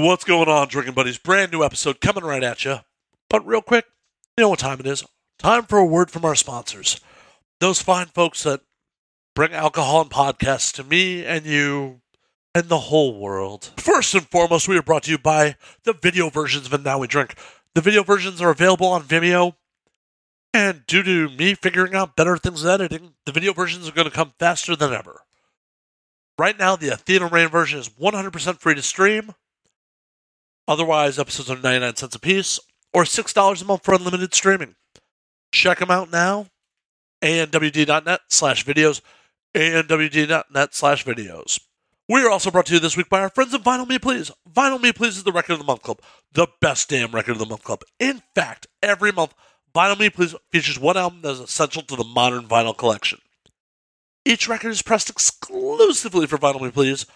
What's going on, Drinking Buddies? Brand new episode coming right at you. But real quick, you know what time it is? Time for a word from our sponsors. Those fine folks that bring alcohol and podcasts to me and you and the whole world. First and foremost, we are brought to you by the video versions of Now We Drink. The video versions are available on Vimeo. And due to me figuring out better things with editing, the video versions are going to come faster than ever. Right now, the Athena Rain version is 100% free to stream. Otherwise, episodes are 99 cents a piece or $6 a month for unlimited streaming. Check them out now. ANWD.net slash videos. ANWD.net slash videos. We are also brought to you this week by our friends at Vinyl Me Please. Vinyl Me Please is the Record of the Month Club, the best damn Record of the Month Club. In fact, every month, Vinyl Me Please features one album that is essential to the modern vinyl collection. Each record is pressed exclusively for Vinyl Me Please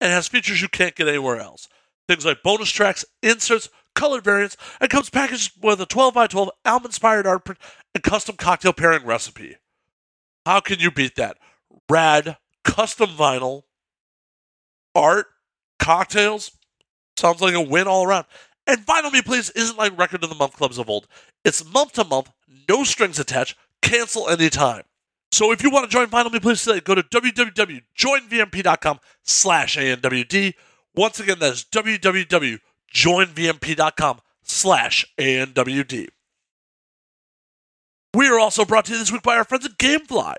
and has features you can't get anywhere else. Things like bonus tracks, inserts, colored variants, and comes packaged with a 12 by 12 album inspired art print and custom cocktail pairing recipe. How can you beat that? Rad, custom vinyl, art, cocktails. Sounds like a win all around. And Vinyl Me Please isn't like Record of the Month clubs of old. It's month to month, no strings attached, cancel anytime. So if you want to join Vinyl Me Please today, go to www.joinvmp.com slash ANWD. Once again, that is www.joinvmp.com slash ANWD. We are also brought to you this week by our friends at Gamefly.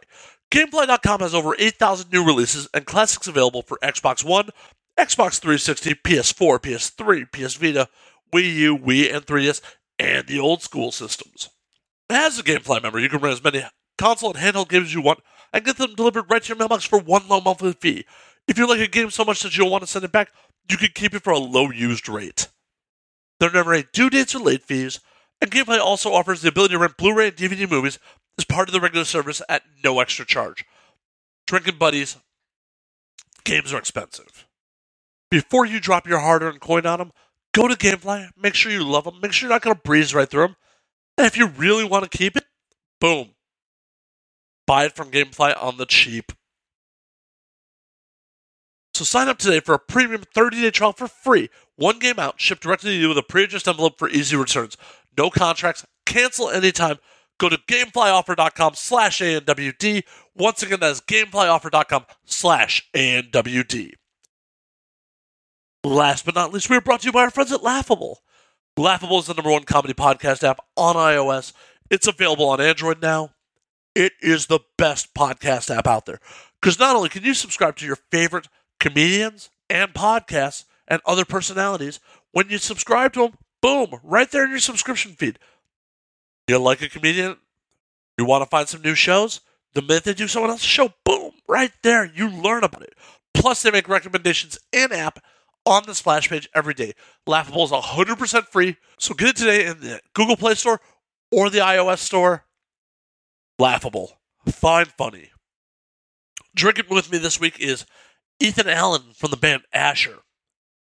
Gamefly.com has over 8,000 new releases and classics available for Xbox One, Xbox 360, PS4, PS3, PS Vita, Wii U, Wii, and 3DS, and the old school systems. As a Gamefly member, you can run as many console and handheld games as you want and get them delivered right to your mailbox for one low monthly fee. If you like a game so much that you don't want to send it back, you can keep it for a low used rate. There are never any due dates or late fees, and Gamefly also offers the ability to rent Blu ray and DVD movies as part of the regular service at no extra charge. Drinking buddies, games are expensive. Before you drop your hard earned coin on them, go to Gamefly, make sure you love them, make sure you're not going to breeze right through them, and if you really want to keep it, boom, buy it from Gamefly on the cheap. So sign up today for a premium 30-day trial for free. One game out, shipped directly to you with a pre-addressed envelope for easy returns. No contracts, cancel anytime. Go to gameflyoffer.com slash ANWD. Once again, that is gameflyoffer.com slash ANWD. Last but not least, we are brought to you by our friends at Laughable. Laughable is the number one comedy podcast app on iOS. It's available on Android now. It is the best podcast app out there. Because not only can you subscribe to your favorite comedians and podcasts and other personalities, when you subscribe to them, boom, right there in your subscription feed. You like a comedian? You want to find some new shows? The minute they do someone else's show, boom, right there, you learn about it. Plus, they make recommendations in app on the splash page every day. Laughable is 100% free, so get it today in the Google Play Store or the iOS Store. Laughable. Fine, funny. Drinking with me this week is Ethan Allen from the band Asher.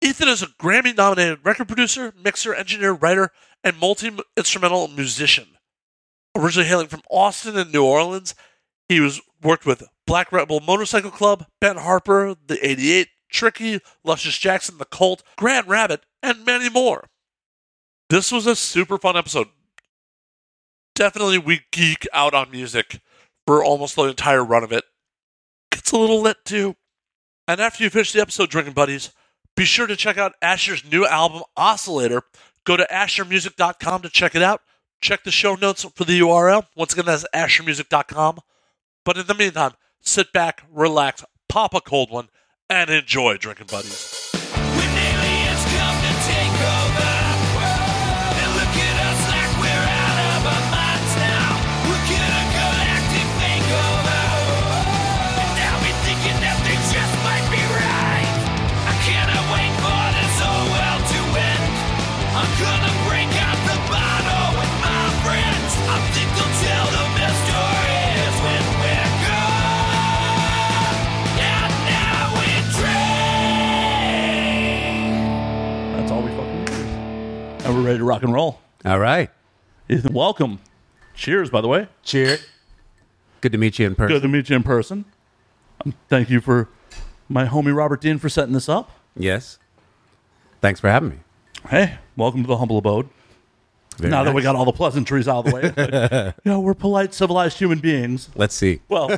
Ethan is a Grammy nominated record producer, mixer, engineer, writer, and multi instrumental musician. Originally hailing from Austin and New Orleans, he was worked with Black Rebel Motorcycle Club, Ben Harper, The 88, Tricky, Luscious Jackson, The Cult, Gram Rabbit, and many more. This was a super fun episode. Definitely, we geek out on music for almost the entire run of it. Gets a little lit too. And after you finish the episode, drinking buddies, be sure to check out Asher's new album, Oscillator. Go to ashermusic.com to check it out. Check the show notes for the URL. Once again, that's ashermusic.com. But in the meantime, sit back, relax, pop a cold one, and enjoy drinking buddies. We're ready to rock and roll. All right. Ethan, welcome. Cheers, by the way. Cheer. Good to meet you in person. Good to meet you in person. Um, thank you for my homie Robert Dean for setting this up. Yes. Thanks for having me. Hey, welcome to the humble abode. Very now that we nice. got all the pleasantries out of the way, like, you know, we're polite, civilized human beings. Let's see. Well,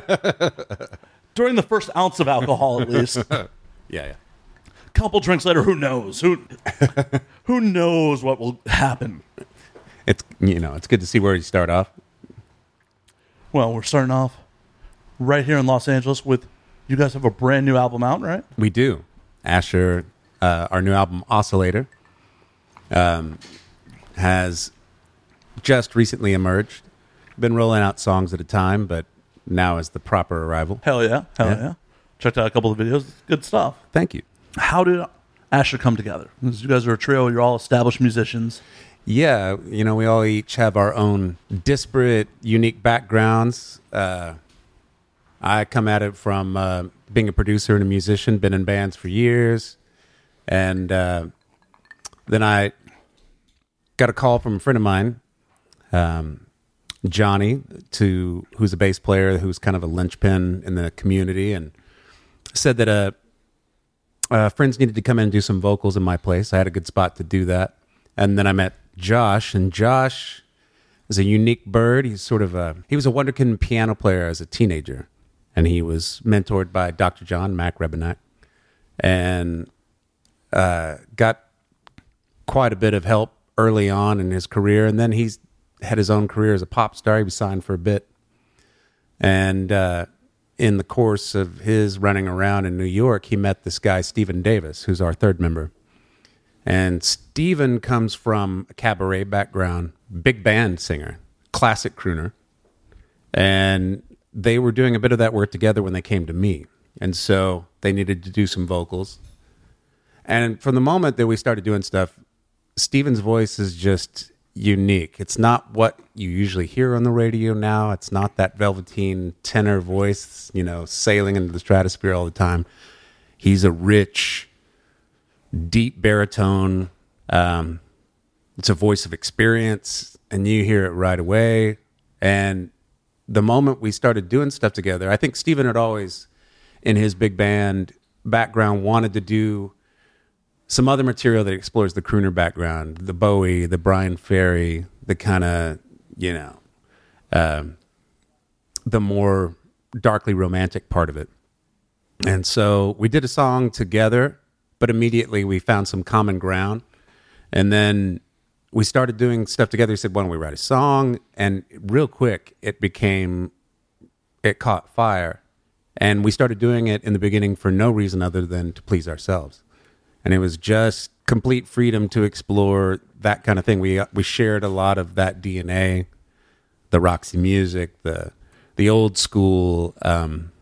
during the first ounce of alcohol, at least, Yeah, yeah. Couple drinks later, who knows? Who who knows what will happen? It's you know, it's good to see where you start off. Well, we're starting off right here in Los Angeles with you guys have a brand new album out, right? We do. Asher, uh, our new album Oscillator, um, has just recently emerged. Been rolling out songs at a time, but now is the proper arrival. Hell yeah, hell Yeah. yeah. Checked out a couple of videos. Good stuff. Thank you. How did Asher come together? 'Cause you guys are a trio. You're all established musicians. Yeah, you know, we all each have our own disparate, unique backgrounds. Uh, I come at it from uh, being a producer and a musician, been in bands for years. And uh, then I got a call from a friend of mine, um, Johnny, to who's a bass player, who's kind of a linchpin in the community, and said that uh, uh, friends needed to come in and do some vocals in my place. I had a good spot to do that. And then I met Josh, and Josh is a unique bird. He's sort of a he was a wonderkind piano player as a teenager, and he was mentored by Dr. John Mac Rebennack, and uh, got quite a bit of help early on in his career. And then he's had his own career as a pop star. He was signed for a bit, and uh, in the course of his running around in New York, he met this guy Stephen Davis, who's our third member. And Stephen comes from a cabaret background, big band singer, classic crooner. And they were doing a bit of that work together when they came to me. And so they needed to do some vocals. And from the moment that we started doing stuff, Stephen's voice is just unique. It's not what you usually hear on the radio now. It's not that velveteen tenor voice, you know, sailing into the stratosphere all the time. He's a rich, deep baritone. Um, it's a voice of experience, and you hear it right away. And the moment we started doing stuff together, I think Steven had always, in his big band background, wanted to do some other material that explores the crooner background, the Bowie, the Bryan Ferry, the kind of, you know, um, the more darkly romantic part of it. And so we did a song together, but immediately we found some common ground. And then we started doing stuff together. He said, Why don't we write a song? And real quick, it became, it caught fire. And we started doing it in the beginning for no reason other than to please ourselves. And it was just complete freedom to explore that kind of thing. We, we shared a lot of that DNA, the Roxy music, the, the old school, um,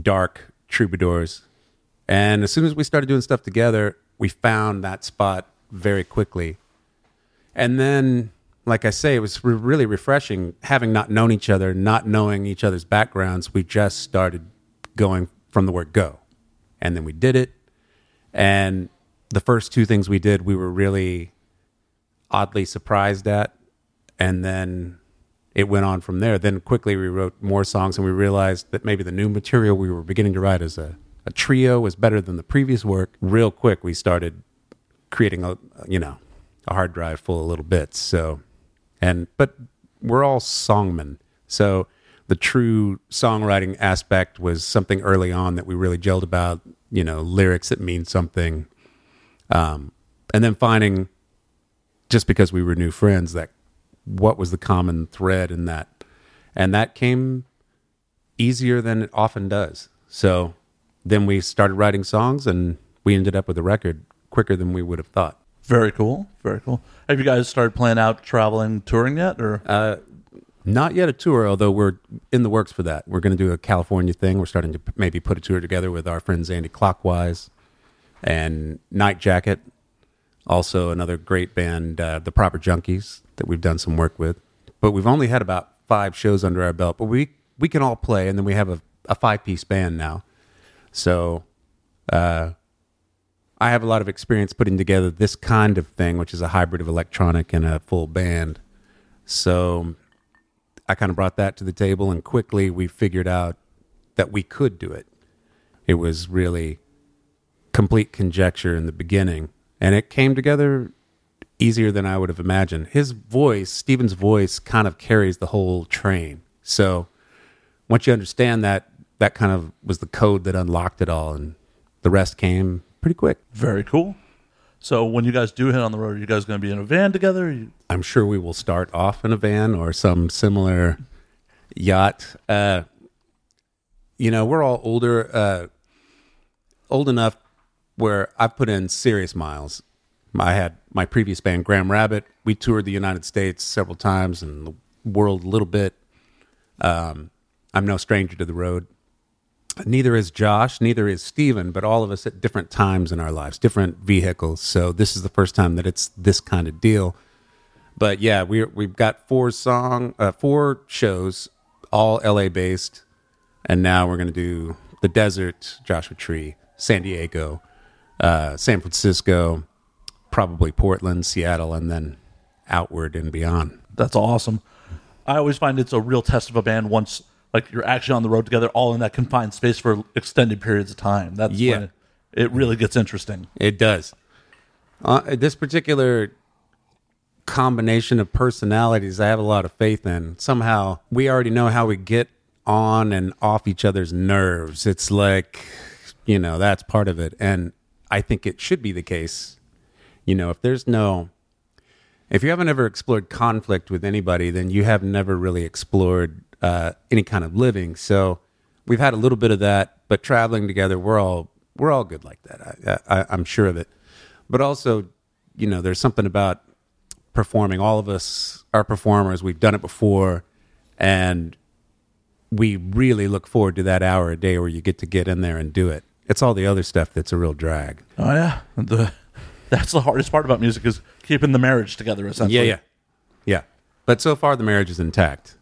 dark troubadours. And as soon as we started doing stuff together, we found that spot very quickly. And then, like I say, it was re- really refreshing having not known each other, not knowing each other's backgrounds. We just started going from the word go. And then we did it. And the first two things we did, we were really oddly surprised at. And then it went on from there. Then quickly we wrote more songs and we realized that maybe the new material we were beginning to write as a, a trio was better than the previous work. Real quick, we started creating a, you know, a hard drive full of little bits. So, and, but we're all songmen. So the true songwriting aspect was something early on that we really gelled about, you know, lyrics that mean something. Um, and then finding, just because we were new friends, that what was the common thread in that. And that came easier than it often does. So then we started writing songs and we ended up with a record quicker than we would have thought. Very cool. Very cool. Have you guys started planning out traveling, touring yet? Or Uh, Not yet a tour, although we're in the works for that. We're going to do a California thing. We're starting to maybe put a tour together with our friends Andy Clockwise and Night Jacket. Also, another great band, uh, The Proper Junkies, that we've done some work with. But we've only had about five shows under our belt. But we we can all play, and then we have a, a five piece band now. So uh, I have a lot of experience putting together this kind of thing, which is a hybrid of electronic and a full band. So I kind of brought that to the table, and quickly we figured out that we could do it. It was really complete conjecture in the beginning, and it came together easier than I would have imagined. His voice, Steven's voice, kind of carries the whole train. So once you understand that, that kind of was the code that unlocked it all, and the rest came pretty quick. Very cool. So when you guys do hit on the road, are you guys going to be in a van together? You- I'm sure we will start off in a van or some similar yacht. Uh, you know, we're all older, uh, old enough where I've put in serious miles. I had my previous band, Gram Rabbit. We toured the United States several times and the world a little bit. Um, I'm no stranger to the road. Neither is Josh, neither is Steven, but all of us at different times in our lives, different vehicles. So this is the first time that it's this kind of deal but yeah, we we've got four song, uh, four shows, all LA based, and now we're gonna do the desert, Joshua Tree, San Diego, uh, San Francisco, probably Portland, Seattle, and then outward and beyond. That's awesome. I always find it's a real test of a band once like you're actually on the road together, all in that confined space for extended periods of time. That's Yeah. when it, it really gets interesting. It does. Uh, this particular combination of personalities, I have a lot of faith in. Somehow, we already know how we get on and off each other's nerves. It's like, you know, that's part of it. And I think it should be the case. You know, if there's no, if you haven't ever explored conflict with anybody, then you have never really explored uh, any kind of living. So we've had a little bit of that, but traveling together, we're all we're all good like that. I, I, I'm sure of it. But also, you know, there's something about performing. All of us are performers. We've done it before, and we really look forward to that hour a day where you get to get in there and do it. It's all the other stuff that's a real drag. Oh yeah, the that's the hardest part about music is keeping the marriage together. Essentially, Yeah, yeah, yeah. But so far, the marriage is intact.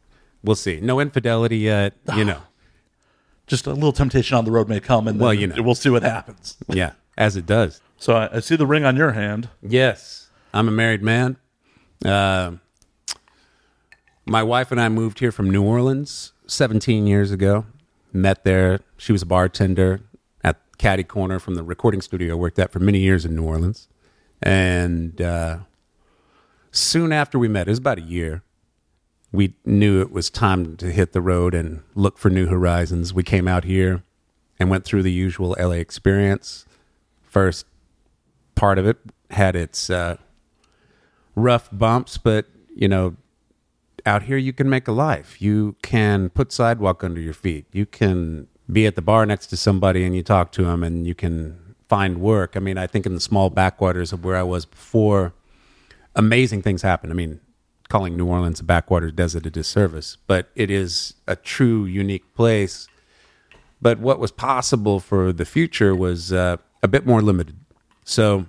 We'll see. No infidelity yet. You know. Just a little temptation on the road may come, and then Well, you know. we'll see what happens. Yeah, as it does. So I, I see the ring on your hand. Yes, I'm a married man. Uh, my wife and I moved here from New Orleans 17 years ago. Met there. She was a bartender at Caddy Corner from the recording studio I worked at for many years in New Orleans. And uh, soon after we met, it was about a year, we knew it was time to hit the road and look for new horizons. We came out here and went through the usual LA experience. First part of it had its uh, rough bumps, but you know, out here you can make a life. You can put sidewalk under your feet. You can be at the bar next to somebody and you talk to them, and you can find work. I mean, I think in the small backwaters of where I was before, amazing things happen. I mean, calling New Orleans a backwater does it a disservice, but it is a true unique place. But what was possible for the future was uh, a bit more limited. So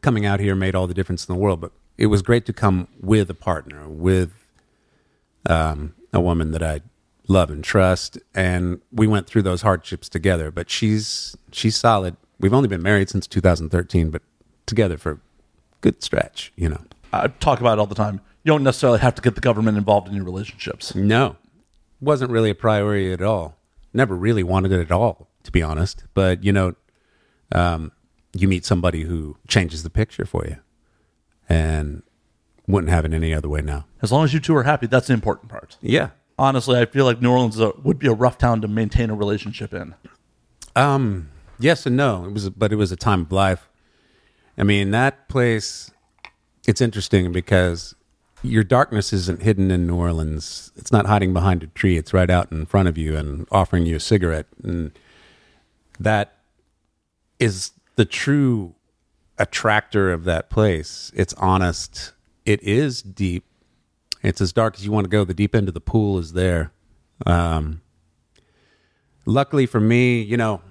coming out here made all the difference in the world. But it was great to come with a partner, with um, a woman that I love and trust, and we went through those hardships together. But she's she's solid. We've only been married since 2013, but together for a good stretch. You know, I talk about it all the time. You don't necessarily have to get the government involved in your relationships. no, wasn't really a priority at all. Never really wanted it at all, to be honest. But you know, um, you meet somebody who changes the picture for you, and wouldn't have it any other way now. As long as you two are happy, that's the important part. Yeah. Honestly, I feel like New Orleans a, would be a rough town to maintain a relationship in. Um. Yes and no. It was, but it was a time of life. I mean, that place. It's interesting because your darkness isn't hidden in New Orleans. It's not hiding behind a tree. It's right out in front of you and offering you a cigarette, and that is the true attractor of that place. It's honest. It is deep. It's as dark as you want to go. The deep end of the pool is there. Um, luckily for me, you know,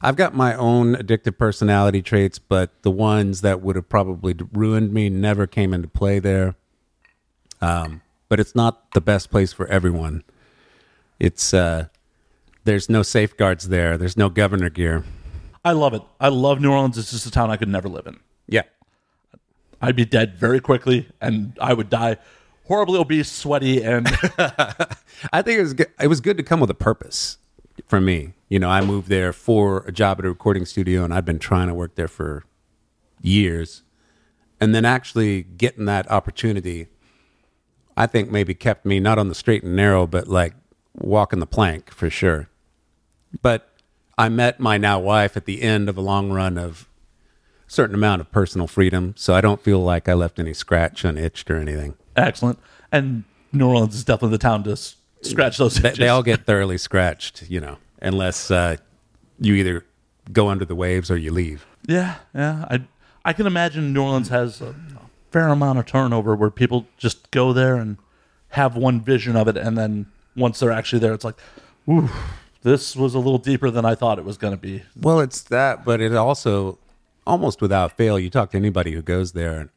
I've got my own addictive personality traits, but the ones that would have probably ruined me never came into play there. Um, but it's not the best place for everyone. It's uh, there's no safeguards there. There's no governor gear. I love it. I love New Orleans. It's just a town I could never live in. Yeah, I'd be dead very quickly, and I would die horribly obese, sweaty, and I think it was good. it was good to come with a purpose for me. You know, I moved there for a job at a recording studio, and I've been trying to work there for years. And then actually getting that opportunity, I think maybe kept me not on the straight and narrow, but like walking the plank for sure. But I met my now wife at the end of a long run of a certain amount of personal freedom. So I don't feel like I left any scratch unitched or anything. Excellent. And New Orleans is definitely the town to scratch those They, they all get thoroughly scratched, you know, unless uh, you either go under the waves or you leave. Yeah, yeah. I I can imagine New Orleans has a fair amount of turnover where people just go there and have one vision of it, and then once they're actually there, it's like, ooh, this was a little deeper than I thought it was going to be. Well, it's that, but it also almost without fail. You talk to anybody who goes there, and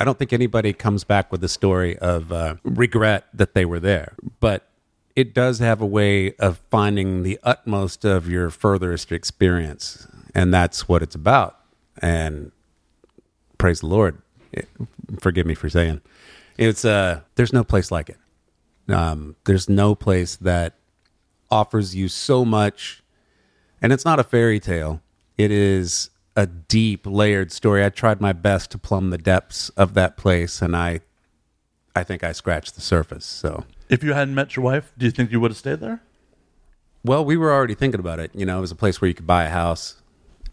I don't think anybody comes back with a story of uh, regret that they were there. But it does have a way of finding the utmost of your furthest experience, and that's what it's about. And praise the Lord. It- forgive me for saying it's uh there's no place like it. Um, there's no place that offers you so much and it's not a fairy tale. It is a deep, layered story. I tried my best to plumb the depths of that place, and I, I think I scratched the surface. So, If you hadn't met your wife, do you think you would have stayed there? well, we were already thinking about it. You know, it was a place where you could buy a house.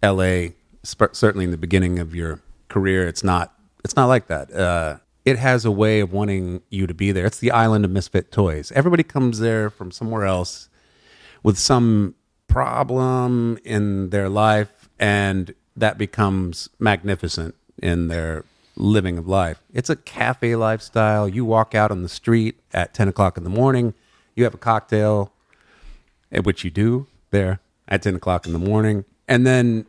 L.A. sp- certainly in the beginning of your career, it's not. It's not like that. Uh, it has a way of wanting you to be there. It's the island of misfit toys. Everybody comes there from somewhere else with some problem in their life and that becomes magnificent in their living of life. It's a cafe lifestyle. You walk out on the street at 10 o'clock in the morning, you have a cocktail, eh, which you do there at 10 o'clock in the morning. And then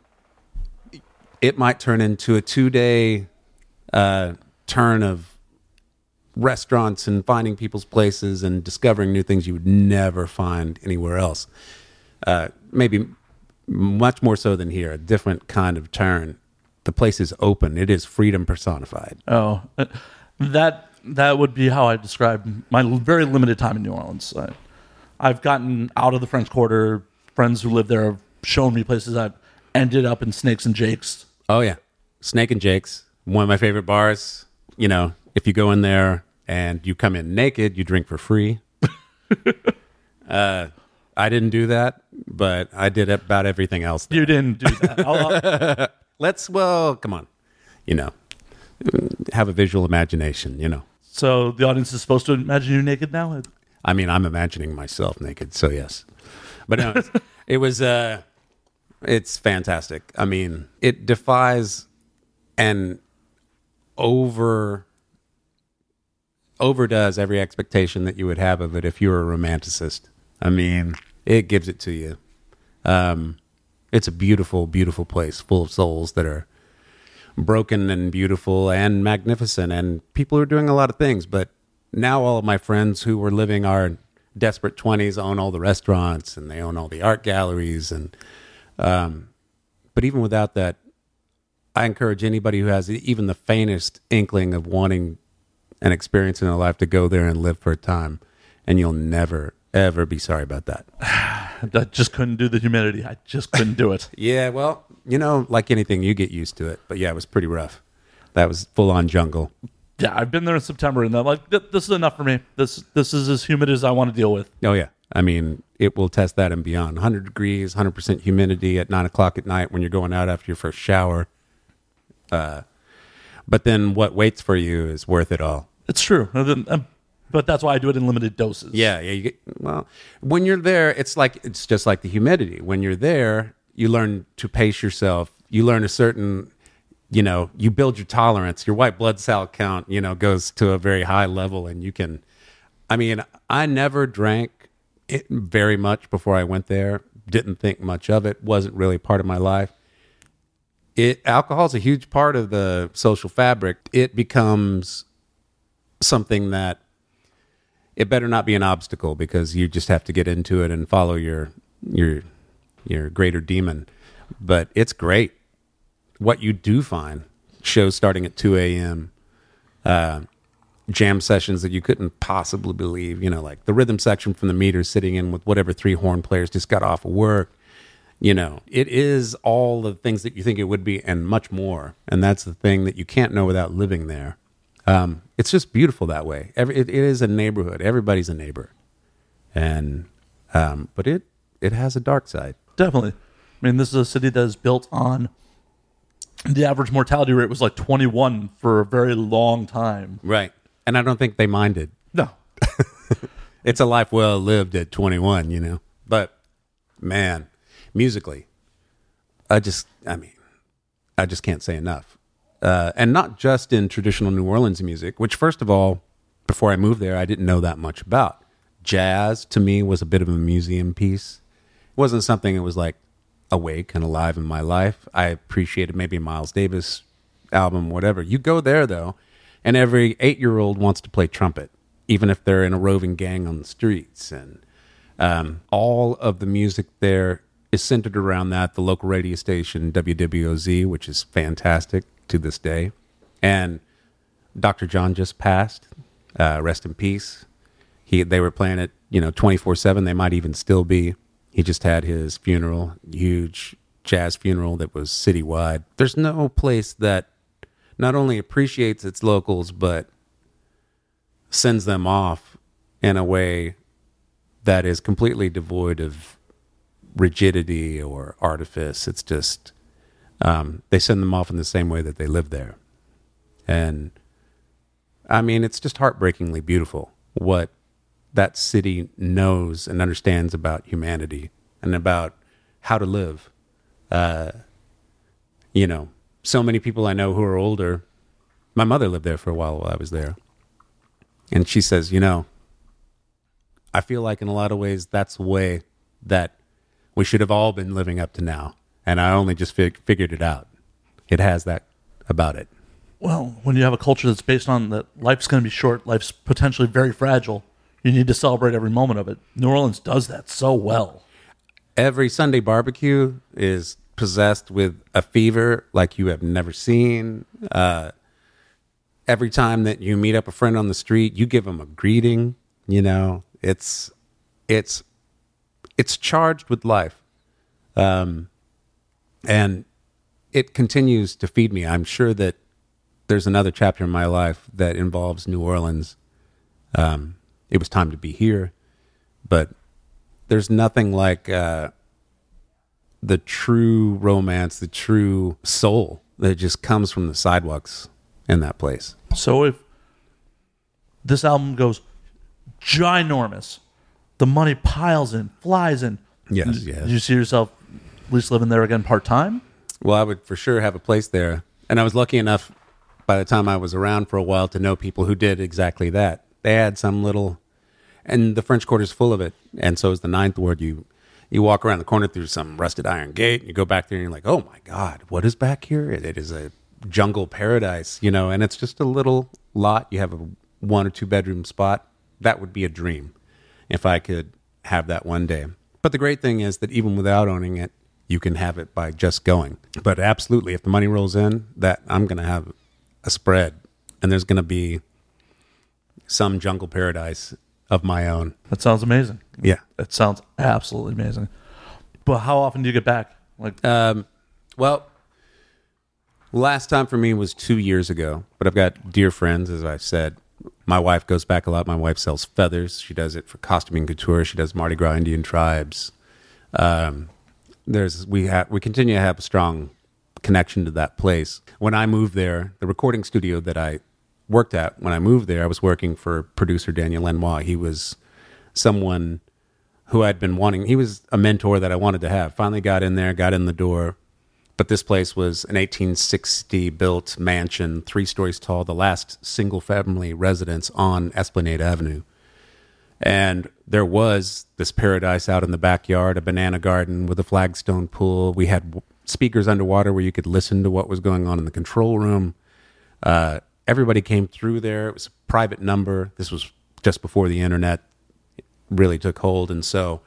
it might turn into a two day uh, turn of restaurants and finding people's places and discovering new things you would never find anywhere else. Uh, maybe much more so than here, a different kind of turn. The place is open. It is freedom personified. Oh, uh, that that would be how I describe my very limited time in New Orleans. I, I've gotten out of the French Quarter. Friends who live there have shown me places. I've ended up in Snakes and Jakes. Oh yeah, Snake and Jake's, one of my favorite bars. You know, if you go in there and you come in naked, you drink for free. uh, I didn't do that, but I did about everything else. You didn't do that. Let's well, come on, you know, have a visual imagination. You know, so the audience is supposed to imagine you naked now. I mean, I'm imagining myself naked, so yes. But no, it was uh it's fantastic. I mean, it defies and over overdoes every expectation that you would have of it if you were a romanticist. I mean, it gives it to you. Um it's a beautiful, beautiful place full of souls that are broken and beautiful and magnificent and people are doing a lot of things. But now all of my friends who were living our desperate 20s own all the restaurants and they own all the art galleries and um, but even without that i encourage anybody who has even the faintest inkling of wanting an experience in their life to go there and live for a time and you'll never ever be sorry about that I just couldn't do the humidity. I just couldn't do it. yeah well you know like anything you get used to it but yeah it was pretty rough that was full on jungle Yeah, I've been there in September, and I'm like, this is enough for me. This this is as humid as I want to deal with. Oh yeah, I mean it will test that and beyond. 100 degrees, 100 percent humidity at nine o'clock at night when you're going out after your first shower. Uh, but then what waits for you is worth it all. It's true, but that's why I do it in limited doses. Yeah, yeah. Get, well, when you're there, it's like it's just like the humidity. When you're there, you learn to pace yourself. You learn a certain, you know, you build your tolerance. Your white blood cell count, you know, goes to a very high level, and you can. I mean, I never drank it very much before I went there. Didn't think much of it. wasn't really part of my life. It alcohol is a huge part of the social fabric. It becomes something that it better not be an obstacle because you just have to get into it and follow your your your greater demon. But it's great. What you do find shows starting at two a.m. Uh, jam sessions that you couldn't possibly believe. You know, like the rhythm section from the meters sitting in with whatever three horn players just got off of work. You know, it is all the things that you think it would be and much more. And that's the thing that you can't know without living there. Um, it's just beautiful that way. Every, it, it is a neighborhood. Everybody's a neighbor. And, um, but it, it has a dark side. Definitely. I mean, this is a city that is built on the average mortality rate was like 21 for a very long time. Right. And I don't think they minded. No. It's a life well lived at 21, you know. But man, musically, I just, I mean, I just can't say enough. Uh, and not just in traditional New Orleans music, which, first of all, before I moved there, I didn't know that much about. Jazz to me was a bit of a museum piece. It wasn't something that was like awake and alive in my life. I appreciated maybe Miles Davis album, whatever. You go there though, and every eight year old wants to play trumpet, even if they're in a roving gang on the streets. And um, all of the music there is centered around that. The local radio station WWOZ, which is fantastic to this day, and Dr. John just passed. Uh, rest in peace. He they were playing it, you know, twenty four seven. They might even still be. He just had his funeral, huge jazz funeral that was citywide. There's no place that not only appreciates its locals but sends them off in a way that is completely devoid of rigidity or artifice. It's just um, they send them off in the same way that they live there, and I mean it's just heartbreakingly beautiful what that city knows and understands about humanity and about how to live. Uh, you know, so many people I know who are older. My mother lived there for a while while I was there. And she says, you know, I feel like in a lot of ways that's the way that we should have all been living up to now. And I only just fig- figured it out. It has that about it. Well, when you have a culture that's based on that life's going to be short, life's potentially very fragile, you need to celebrate every moment of it. New Orleans does that so well. Every Sunday barbecue is possessed with a fever like you have never seen. Uh, every time that you meet up a friend on the street, you give them a greeting. You know, it's it's it's charged with life, um, and it continues to feed me. I'm sure that there's another chapter in my life that involves New Orleans. Um, it was time to be here, but there's nothing like uh, the true romance, the true soul that just comes from the sidewalks in that place. So if this album goes ginormous, the money piles in, flies in. Yes, yes. Do you see yourself at least living there again part time? Well, I would for sure have a place there. And I was lucky enough by the time I was around for a while to know people who did exactly that. They had some little, and the French Quarter's full of it. And so is the Ninth Ward. You you walk around the corner through some rusted iron gate, and you go back there, and you're like, oh my God, what is back here? It, it is a jungle paradise, you know, and it's just a little lot. You have a one or two bedroom spot. That would be a dream if I could have that one day. But the great thing is that even without owning it, you can have it by just going. But absolutely, if the money rolls in, that I'm going to have a spread, and there's going to be some jungle paradise of my own. That sounds amazing. Yeah. It sounds absolutely amazing. But how often do you get back? Like, Um, well, last time for me was two years ago, but I've got dear friends, as I've said. My wife goes back a lot. My wife sells feathers. She does it for costuming couture. She does Mardi Gras Indian tribes. Um, there's we have we continue to have a strong connection to that place. When I moved there, the recording studio that I worked at when I moved there, I was working for producer Daniel Lanois. He was someone who I'd been wanting. He was a mentor that I wanted to have. Finally got in there, got in the door. But this place was an 1860 built mansion, three stories tall, the last single family residence on Esplanade Avenue. And there was this paradise out in the backyard, a banana garden with a flagstone pool. We had speakers underwater where you could listen to what was going on in the control room. Uh, everybody came through there. It was a private number. This was just before the internet really took hold. And so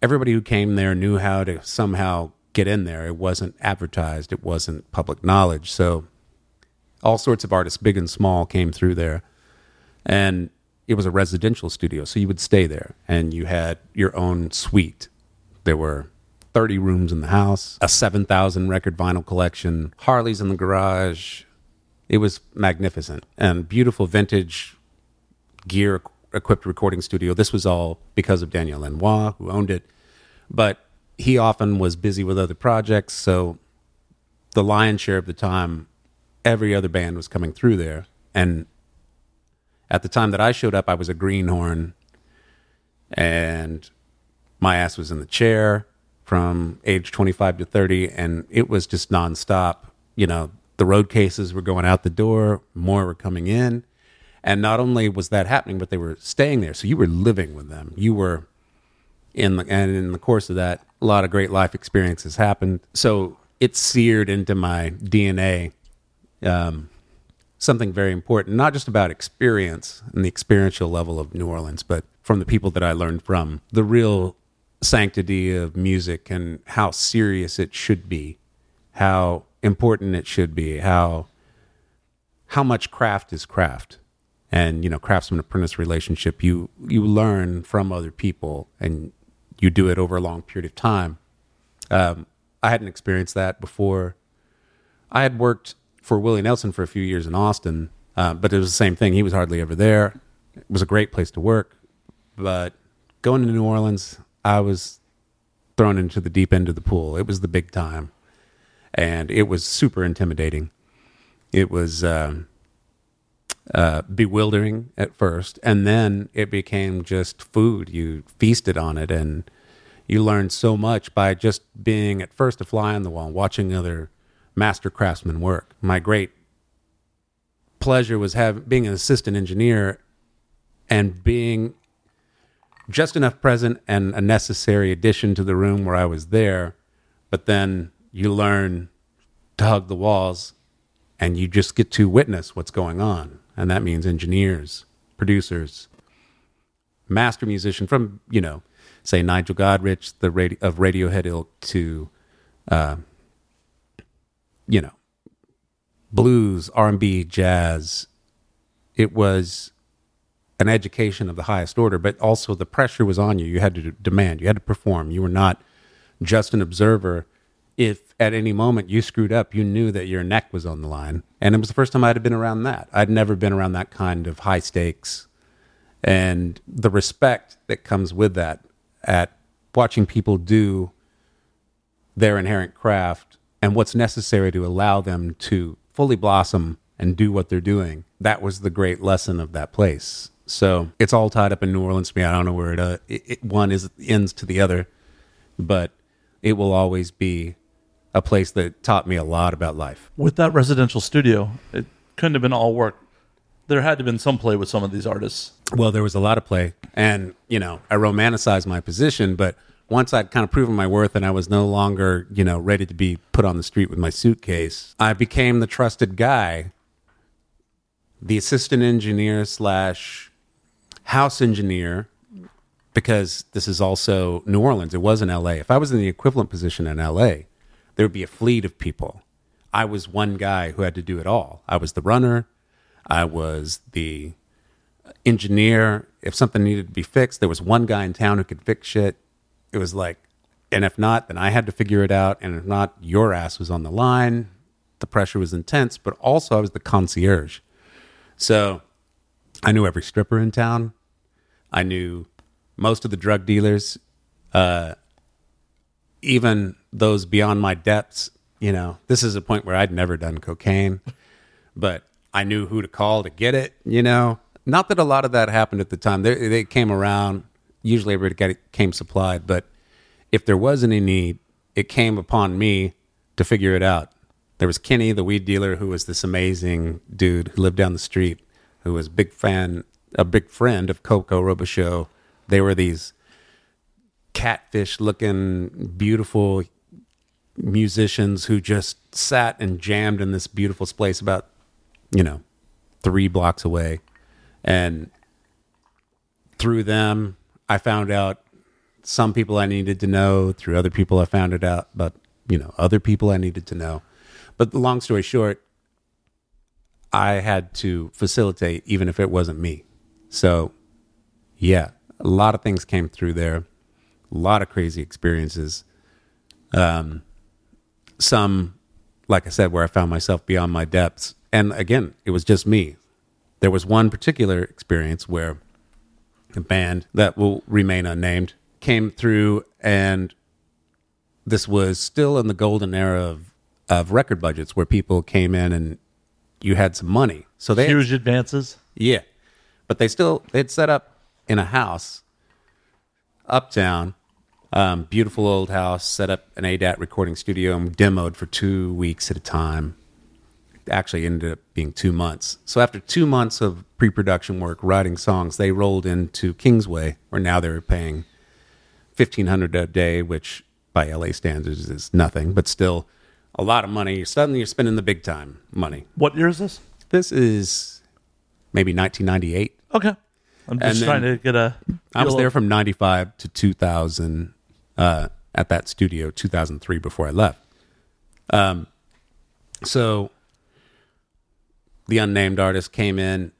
everybody who came there knew how to somehow get in there. It wasn't advertised, it wasn't public knowledge. So all sorts of artists, big and small, came through there. And it was a residential studio. So you would stay there and you had your own suite. There were 30 rooms in the house, a 7,000 record vinyl collection, Harleys in the garage. It was magnificent and beautiful vintage gear equipped recording studio. This was all because of Daniel Lanois, who owned it. But he often was busy with other projects. So the lion's share of the time, every other band was coming through there. And at the time that I showed up, I was a greenhorn and my ass was in the chair from age 25 to 30 and it was just nonstop you know the road cases were going out the door more were coming in and not only was that happening but they were staying there so you were living with them you were in the and in the course of that a lot of great life experiences happened so it seared into my dna um, something very important, not just about experience and the experiential level of New Orleans, but from the people that I learned from, the real sanctity of music and how serious it should be, how important it should be, how how much craft is craft. And you know, craftsman apprentice relationship, you you learn from other people and you do it over a long period of time. Um, I hadn't experienced that before. I had worked for Willie Nelson for a few years in Austin, uh, but it was the same thing. He was hardly ever there. It was a great place to work, but going to New Orleans, I was thrown into the deep end of the pool. It was the big time, and it was super intimidating. It was um, uh, bewildering at first, and then it became just food. You feasted on it, and you learned so much by just being at first a fly on the wall, watching other master craftsmen work. My great pleasure was have being an assistant engineer and being just enough present and a necessary addition to the room where I was there. But then you learn to hug the walls and you just get to witness what's going on. And that means engineers, producers, master musician from, you know, say Nigel Godrich, the radio, of Radiohead ilk to, uh, you know, blues, R&B, jazz. It was an education of the highest order, but also the pressure was on you. You had to demand, you had to perform. You were not just an observer. If at any moment you screwed up, you knew that your neck was on the line. And it was the first time I'd have been around that. I'd never been around that kind of high stakes and the respect that comes with that at watching people do their inherent craft and what's necessary to allow them to fully blossom and do what they're doing. That was the great lesson of that place. So it's all tied up in New Orleans to me. I don't know where it, uh, it, it one is ends to the other, but it will always be a place that taught me a lot about life. With that residential studio, it couldn't have been all work. There had to have been some play with some of these artists. Well, there was a lot of play, and you know, I romanticized my position, but once I'd kind of proven my worth and I was no longer, you know, ready to be put on the street with my suitcase, I became the trusted guy, the assistant engineer slash house engineer, because this is also New Orleans. It was in LA. If I was in the equivalent position in LA, there would be a fleet of people. I was one guy who had to do it all. I was the runner. I was the engineer. If something needed to be fixed, there was one guy in town who could fix shit. It was like, and if not, then I had to figure it out. And if not, your ass was on the line. The pressure was intense, but also I was the concierge. So I knew every stripper in town. I knew most of the drug dealers, uh, even those beyond my depths. You know, this is a point where I'd never done cocaine, but I knew who to call to get it. You know, not that a lot of that happened at the time. They, they came around. Usually, everybody came supplied, but if there was any need, it came upon me to figure it out. There was Kenny, the weed dealer, who was this amazing dude who lived down the street, who was big fan, a big friend of Coco Robicheaux. They were these catfish looking, beautiful musicians who just sat and jammed in this beautiful place about, you know, three blocks away. And through them, I found out some people I needed to know. Through other people, I found it out, but you know, other people I needed to know. But the long story short, I had to facilitate, even if it wasn't me. So, yeah, a lot of things came through there, a lot of crazy experiences. Um, some, like I said, where I found myself beyond my depths. And again, it was just me. There was one particular experience where a band that will remain unnamed came through, and this was still in the golden era of, of record budgets where people came in and you had some money. So they Huge advances. yeah. But they still they'd set up in a house uptown, um, beautiful old house, set up an ADAT recording studio and demoed for two weeks at a time. Actually ended up being two months. So after two months of pre production work, writing songs, they rolled into Kingsway, where now they're paying fifteen hundred a day, which by LA standards is nothing, but still a lot of money. Suddenly you're spending the big time money. What year is this? This is maybe 1998. Okay. I'm just then- trying to get a. I was there from 95 to 2000 uh, at that studio, 2003 before I left. Um, so the unnamed artist came in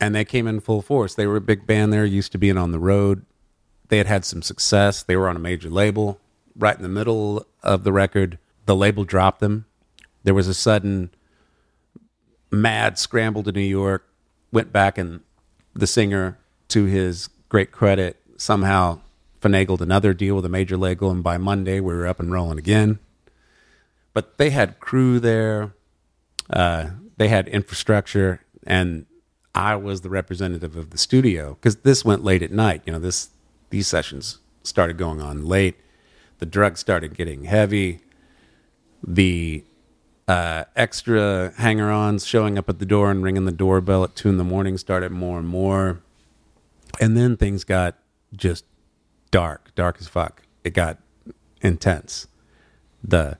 and they came in full force. They were a big band there, used to being on the road. They had had some success. They were on a major label. Right in the middle of the record, the label dropped them. There was a sudden mad scramble to New York, went back and the singer, to his great credit, somehow finagled another deal with a major label, and by Monday we were up and rolling again. But they had crew there, uh, they had infrastructure, and I was the representative of the studio because this went late at night. You know, this these sessions started going on late. The drugs started getting heavy. The uh, extra hanger-ons showing up at the door and ringing the doorbell at two in the morning started more and more, and then things got just dark, dark as fuck. It got intense. the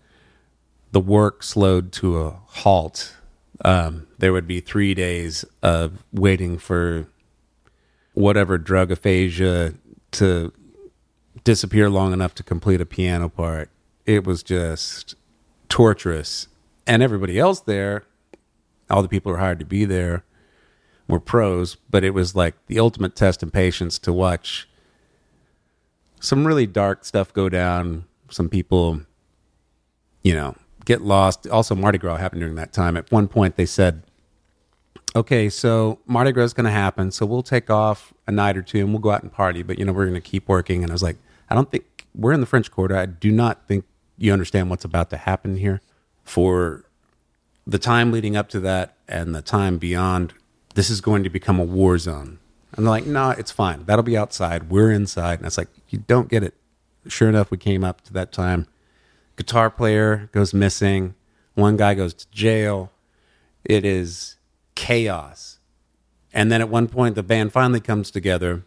The work slowed to a halt. Um, there would be three days of waiting for whatever drug aphasia to disappear long enough to complete a piano part. It was just torturous. And everybody else there, all the people who were hired to be there, were pros, but it was like the ultimate test in patience to watch some really dark stuff go down. Some people, you know, get lost. Also, Mardi Gras happened during that time. At one point, they said, okay, so Mardi Gras is going to happen. So we'll take off a night or two and we'll go out and party, but, you know, we're going to keep working. And I was like, I don't think we're in the French Quarter. I do not think you understand what's about to happen here. For the time leading up to that and the time beyond, this is going to become a war zone. And they're like, no, it's fine. That'll be outside. We're inside. And it's like, you don't get it. Sure enough, we came up to that time. Guitar player goes missing. One guy goes to jail. It is chaos. And then at one point, the band finally comes together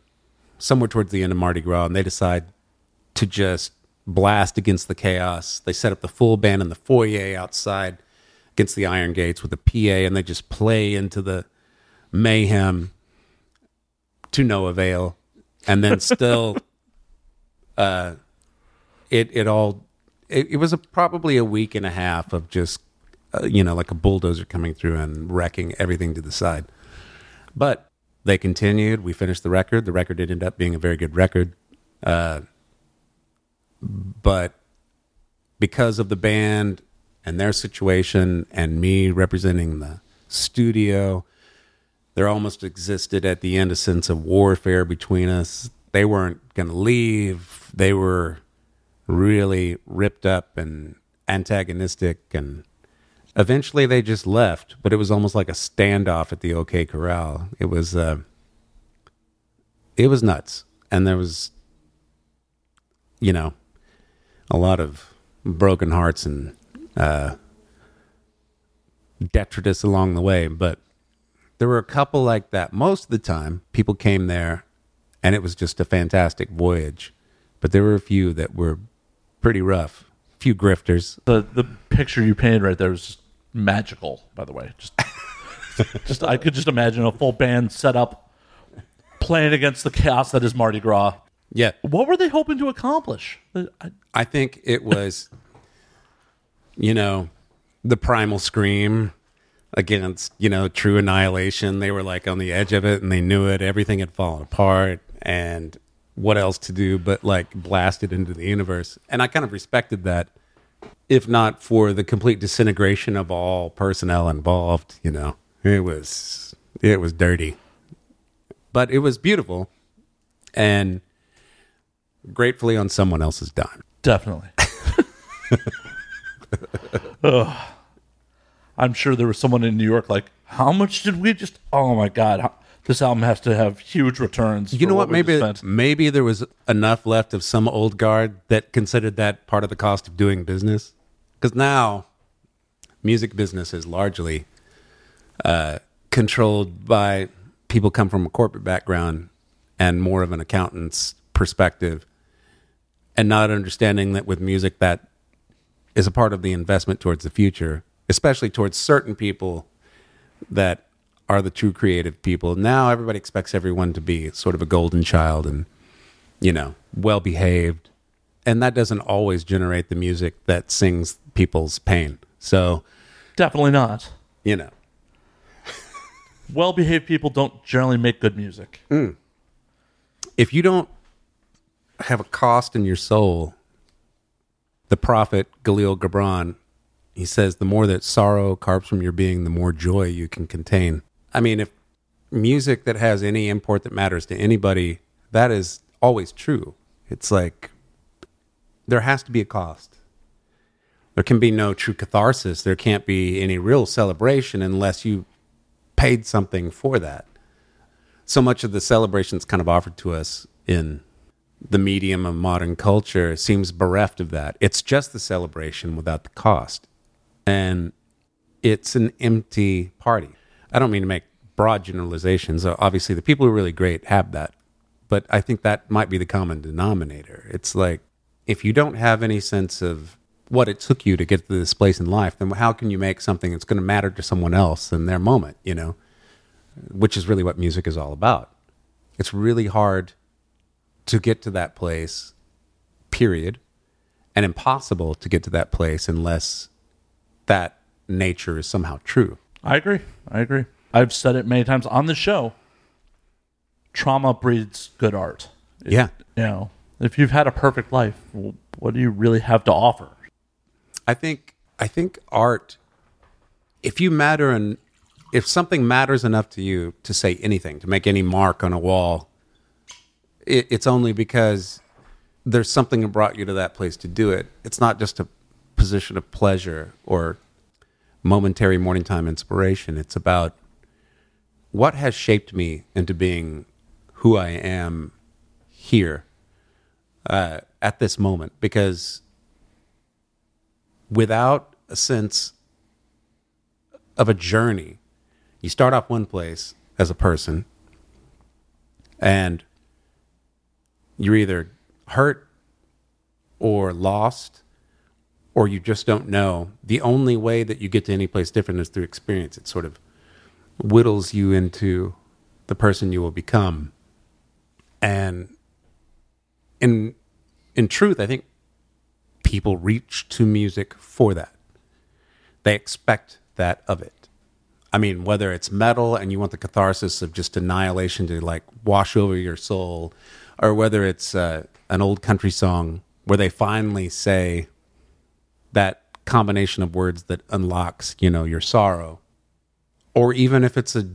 somewhere towards the end of Mardi Gras and they decide to just blast against the chaos. They set up the full band in the foyer outside against the iron gates with a PA and they just play into the mayhem to no avail. And then still, uh, it, it all, it, it was a, probably a week and a half of just, uh, you know, like a bulldozer coming through and wrecking everything to the side. But they continued. We finished the record. The record ended up being a very good record. Uh, but because of the band and their situation and me representing the studio, there almost existed at the end a sense of warfare between us. They weren't going to leave. They were really ripped up and antagonistic and eventually they just left but it was almost like a standoff at the OK Corral it was uh it was nuts and there was you know a lot of broken hearts and uh detritus along the way but there were a couple like that most of the time people came there and it was just a fantastic voyage but there were a few that were pretty rough a few grifters The the picture you painted right there was just magical. By the way, just just I could just imagine a full band set up, playing against the chaos that is Mardi Gras. yeah What were they hoping to accomplish? I- I think it was, you know, the primal scream against, you know, true annihilation. They were like on the edge of it and they knew it. Everything had fallen apart. And what else to do but like blast it into the universe. And I kind of respected that, if not for the complete disintegration of all personnel involved. You know, it was it was dirty, but it was beautiful, and gratefully on someone else's dime. Definitely. I'm sure there was someone in New York like, how much did we just? Oh my god, how- this album has to have huge returns. You know what? we Maybe spent." maybe there was enough left of some old guard that considered that part of the cost of doing business. Because now, music business is largely uh, controlled by people come from a corporate background and more of an accountant's perspective, and not understanding that with music that is a part of the investment towards the future, especially towards certain people that are the true creative people. Now everybody expects everyone to be sort of a golden child and, you know, well behaved. And that doesn't always generate the music that sings people's pain. So, definitely not. you know, Well behaved people don't generally make good music. Mm. if you don't have a cost in your soul, the prophet Kahlil Gibran, he says, the more that sorrow carves from your being, the more joy you can contain. I mean, if music that has any import that matters to anybody, that is always true. It's like there has to be a cost. There can be no true catharsis. There can't be any real celebration unless you paid something for that so much of the celebrations kind of offered to us in the medium of modern culture seems bereft of that. It's just the celebration without the cost. And it's an empty party. I don't mean to make broad generalizations. Uh, Obviously, the people who are really great have that. But I think that might be the common denominator. It's like if you don't have any sense of what it took you to get to this place in life, then how can you make something that's going to matter to someone else in their moment, you know? which is really what music is all about. It's really hard to get to that place, period, and impossible to get to that place unless that nature is somehow true. I agree. I agree. I've said it many times on the show. Trauma breeds good art. Yeah. You know, if you've had a perfect life, what do you really have to offer? I think I think art if you matter and if something matters enough to you to say anything, to make any mark on a wall, it, it's only because there's something that brought you to that place to do it. It's not just a position of pleasure or momentary morning time inspiration. It's about what has shaped me into being who I am here uh, at this moment. Because without a sense of a journey, you start off one place as a person and you're either hurt or lost or you just don't know. The only way that you get to any place different is through experience. It sort of whittles you into the person you will become. And in in truth, I think people reach to music for that. They expect that of it. I mean, whether it's metal and you want the catharsis of just annihilation to like wash over your soul, or whether it's uh, an old country song where they finally say that combination of words that unlocks, you know, your sorrow, or even if it's a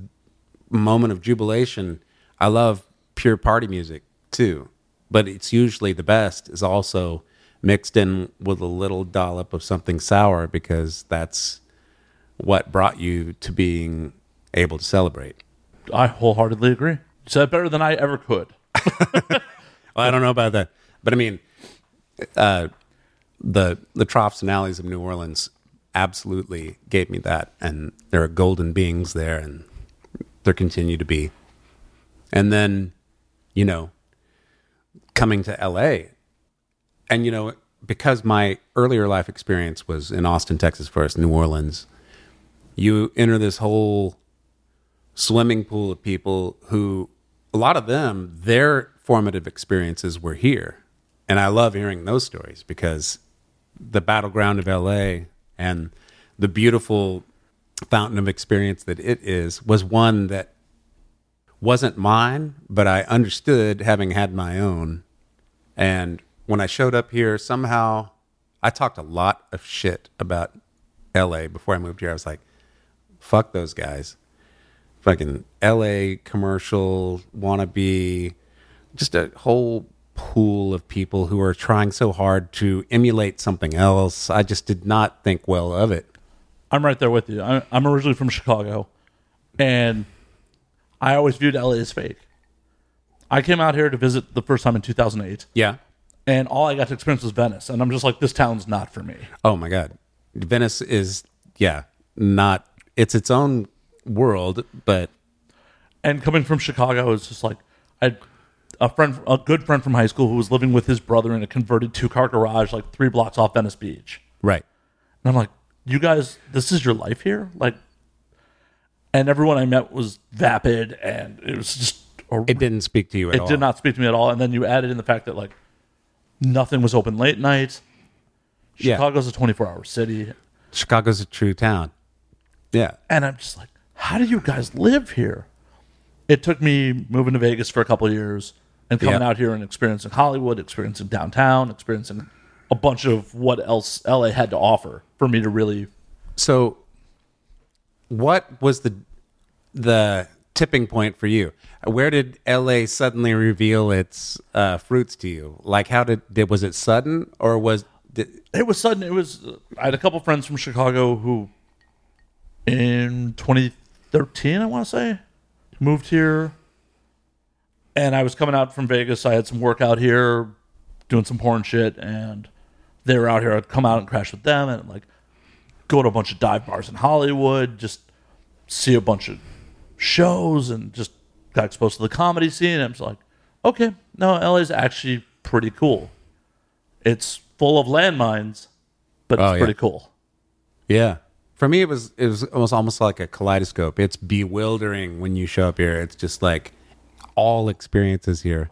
moment of jubilation, I love pure party music too. But it's usually the best is also mixed in with a little dollop of something sour because that's what brought you to being able to celebrate. I wholeheartedly agree. You said better than I ever could. Well, I don't know about that, but I mean, uh, the the troughs and alleys of New Orleans absolutely gave me that, and there are golden beings there, and there continue to be. And then, you know, coming to L.A. and you know, because my earlier life experience was in Austin, Texas, first New Orleans, you enter this whole swimming pool of people who a lot of them their formative experiences were here and i love hearing those stories because the battleground of la and the beautiful fountain of experience that it is was one that wasn't mine, but I understood having had my own. And when I showed up here, somehow I talked a lot of shit about LA before I moved here. I was like, fuck those guys. Fucking LA commercial wannabe, just a whole pool of people who are trying so hard to emulate something else. I just did not think well of it. I'm right there with you. I, I'm originally from Chicago, and I always viewed LA as fake. I came out here to visit the first time in 2008, Yeah. and all I got to experience was Venice, and I'm just like, this town's not for me. Oh my god, Venice is yeah not. It's its own world, but And coming from Chicago it's just like I had a friend, a good friend from high school who was living with his brother in a converted two car garage, like three blocks off Venice Beach. right. And I'm like, you guys, this is your life here? Like, and everyone I met was vapid, and it was just, a, It didn't speak to you at it all. did not speak to me at all. And then you added in the fact that, like, nothing was open late night. Yeah. Chicago's a 24 hour city. Chicago's a true town. Yeah. And I'm just like, how do you guys live here? It took me moving to Vegas for a couple of years and coming out here and experiencing Hollywood, experiencing downtown, experiencing a bunch of what else LA had to offer for me to really So, what was the the tipping point for you? Where did LA suddenly reveal its uh, fruits to you? Like, how did, did was it sudden or was did, it was sudden. It was. I had a couple friends from Chicago who, in 2013, I want to say, moved here, and I was coming out from Vegas. I had some work out here, doing some porn shit, and they were out here. I'd come out and crash with them, and like go to a bunch of dive bars in Hollywood, just see a bunch of shows, and just got exposed to the comedy scene. And I'm like, okay, no, LA's actually pretty cool. It's full of landmines, but it's Oh, yeah. pretty cool. Yeah. For me, it was it was almost almost like a kaleidoscope. It's bewildering when you show up here. It's just like all experiences here,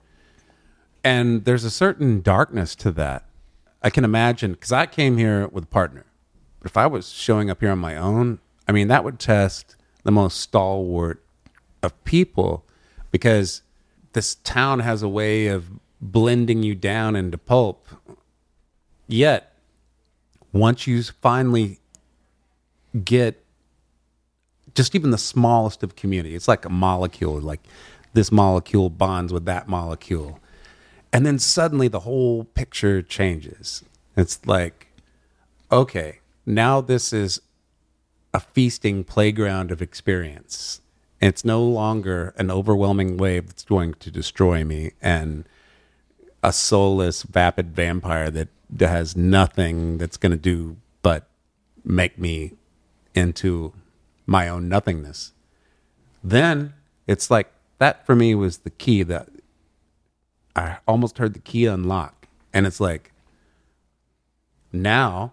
and there's a certain darkness to that. I can imagine because I came here with a partner. But if I was showing up here on my own, I mean that would test the most stalwart of people because this town has a way of blending you down into pulp. Yet, once you finally get just even the smallest of community. It's like a molecule, like this molecule bonds with that molecule. And then suddenly the whole picture changes. It's like, okay, now this is a feasting playground of experience. It's no longer an overwhelming wave that's going to destroy me and a soulless, vapid vampire that has nothing that's going to do but make me into my own nothingness. Then it's like that for me was the key that I almost heard the key unlock. And it's like now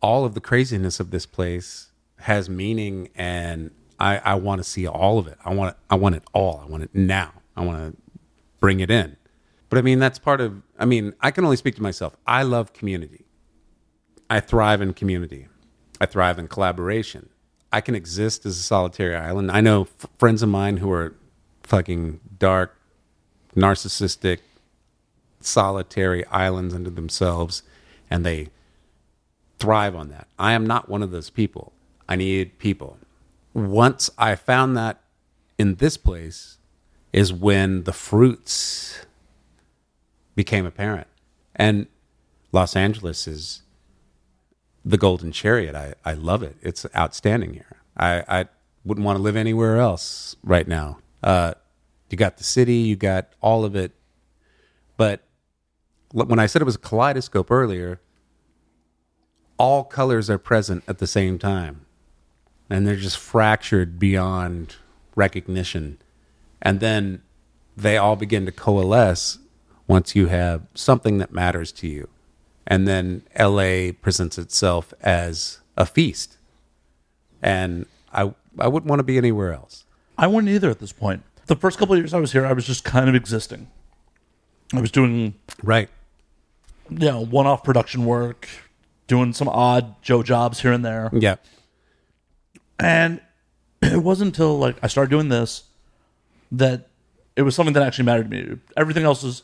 all of the craziness of this place has meaning and I, I want to see all of it. I want it, I want it all. I want it now. I want to bring it in. But I mean that's part of I mean, I can only speak to myself. I love community. I thrive in community. I thrive in collaboration. I can exist as a solitary island. I know f- friends of mine who are fucking dark, narcissistic, solitary islands unto themselves, and they thrive on that. I am not one of those people. I need people. Once I found that in this place, is when the fruits became apparent. And Los Angeles is the golden chariot. I, I love it. It's outstanding here. I, I wouldn't want to live anywhere else right now. Uh, you got the city, you got all of it. But when I said it was a kaleidoscope earlier, all colors are present at the same time. And they're just fractured beyond recognition. And then they all begin to coalesce once you have something that matters to you. And then LA presents itself as a feast. And I I wouldn't want to be anywhere else. I wouldn't either at this point. The first couple of years I was here, I was just kind of existing. I was doing, Right. you know, one-off production work, doing some odd Joe jobs here and there, Yeah. and it wasn't until like I started doing this, that it was something that actually mattered to me. Everything else is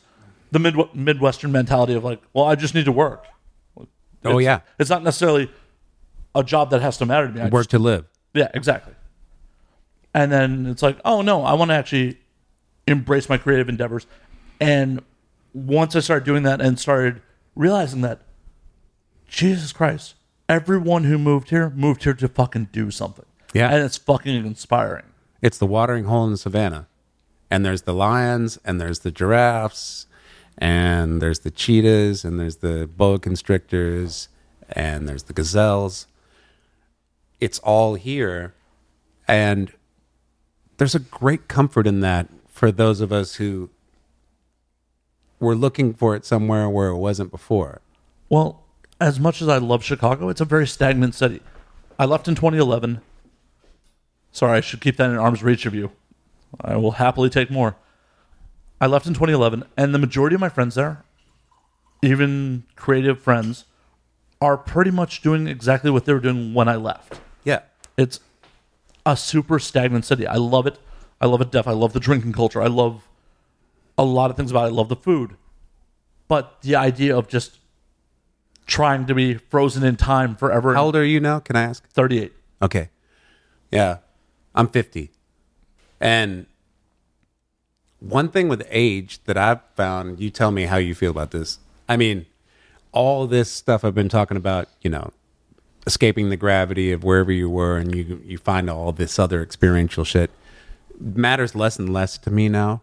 the mid Midwestern mentality of like, well, I just need to work. Oh yeah, it's not necessarily a job that has to matter to me. I work just- to live. yeah, exactly. And then it's like, oh no, I want to actually embrace my creative endeavors. And once I started doing that and started realizing that, Jesus Christ, everyone who moved here moved here to fucking do something. Yeah. And it's fucking inspiring. It's the watering hole in the savannah. And there's the lions, and there's the giraffes, and there's the cheetahs, and there's the boa constrictors, and there's the gazelles. It's all here. And there's a great comfort in that for those of us who were looking for it somewhere where it wasn't before. Well, as much as I love Chicago, it's a very stagnant city. I left in 2011. Sorry, I should keep that in arm's reach of you. I will happily take more. I left in 2011, and the majority of my friends there, even creative friends, are pretty much doing exactly what they were doing when I left. Yeah. It's a super stagnant city. I love it. I love it deaf. I love the drinking culture. I love a lot of things about it. I love the food. But the idea of just trying to be frozen in time forever. How old are you now? Can I ask? 38. Okay. Yeah. I'm 50. And one thing with age that I've found, you tell me how you feel about this. I mean, all this stuff I've been talking about, you know, escaping the gravity of wherever you were and you you find all this other experiential shit matters less and less to me now.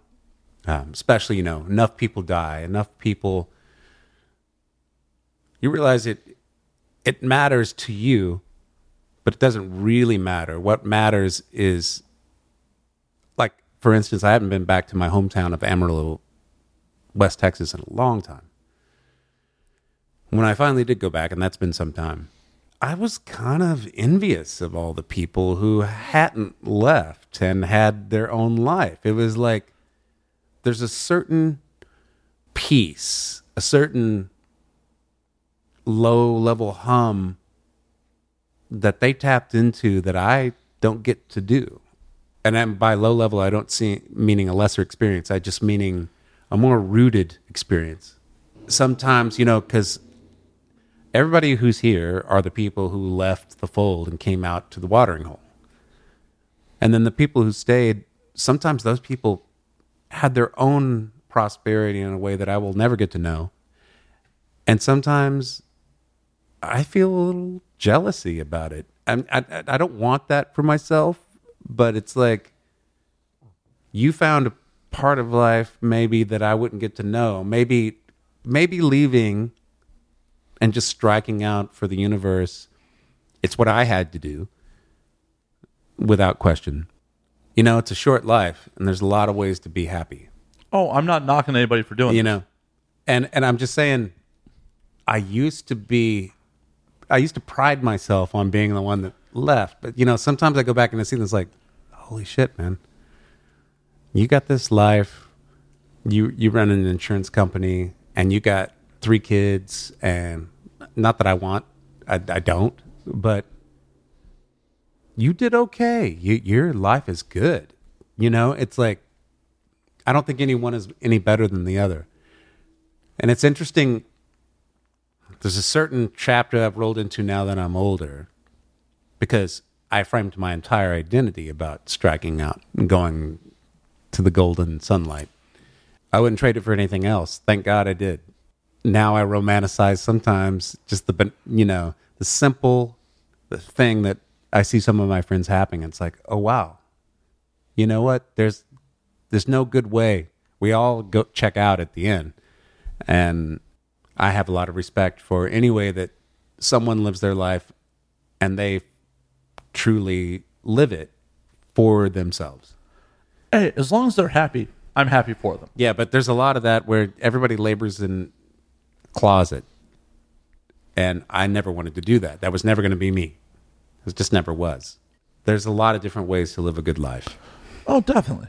Um, especially, you know, enough people die, enough people you realize it it matters to you but it doesn't really matter. What matters is, like, for instance, I haven't been back to my hometown of Amarillo, West Texas, in a long time. When I finally did go back, and that's been some time, I was kind of envious of all the people who hadn't left and had their own life. It was like there's a certain peace, a certain low level hum that they tapped into that I don't get to do. And then by low level, I don't see meaning a lesser experience. I just meaning a more rooted experience. Sometimes, you know, because everybody who's here are the people who left the fold and came out to the watering hole. And then the people who stayed, sometimes those people had their own prosperity in a way that I will never get to know. And sometimes I feel a little jealousy about it. I'm, I I don't want that for myself, but it's like you found a part of life maybe that I wouldn't get to know. Maybe maybe leaving and just striking out for the universe. It's what I had to do without question. You know, it's a short life and there's a lot of ways to be happy Oh, I'm not knocking anybody for doing you this. know and and i'm just saying i used to be i used to pride myself on being the one that left but you know sometimes i go back and i see this like holy shit man you got this life you you run an insurance company and you got three kids and not that i want i, I don't but you did okay you, your life is good you know it's like i don't think anyone is any better than the other and it's interesting. There's a certain chapter I've rolled into now that I'm older because I framed my entire identity about striking out and going to the golden sunlight. I wouldn't trade it for anything else. Thank God I did. Now I romanticize sometimes just the, you know, the simple the thing that I see some of my friends having. It's like, oh, wow. You know what? There's, there's no good way. We all go check out at the end. And I have a lot of respect for any way that someone lives their life and they truly live it for themselves. Hey, as long as they're happy, I'm happy for them. Yeah, but there's a lot of that where everybody labors in closet. And I never wanted to do that. That was never going to be me. It just never was. There's a lot of different ways to live a good life. Oh, definitely.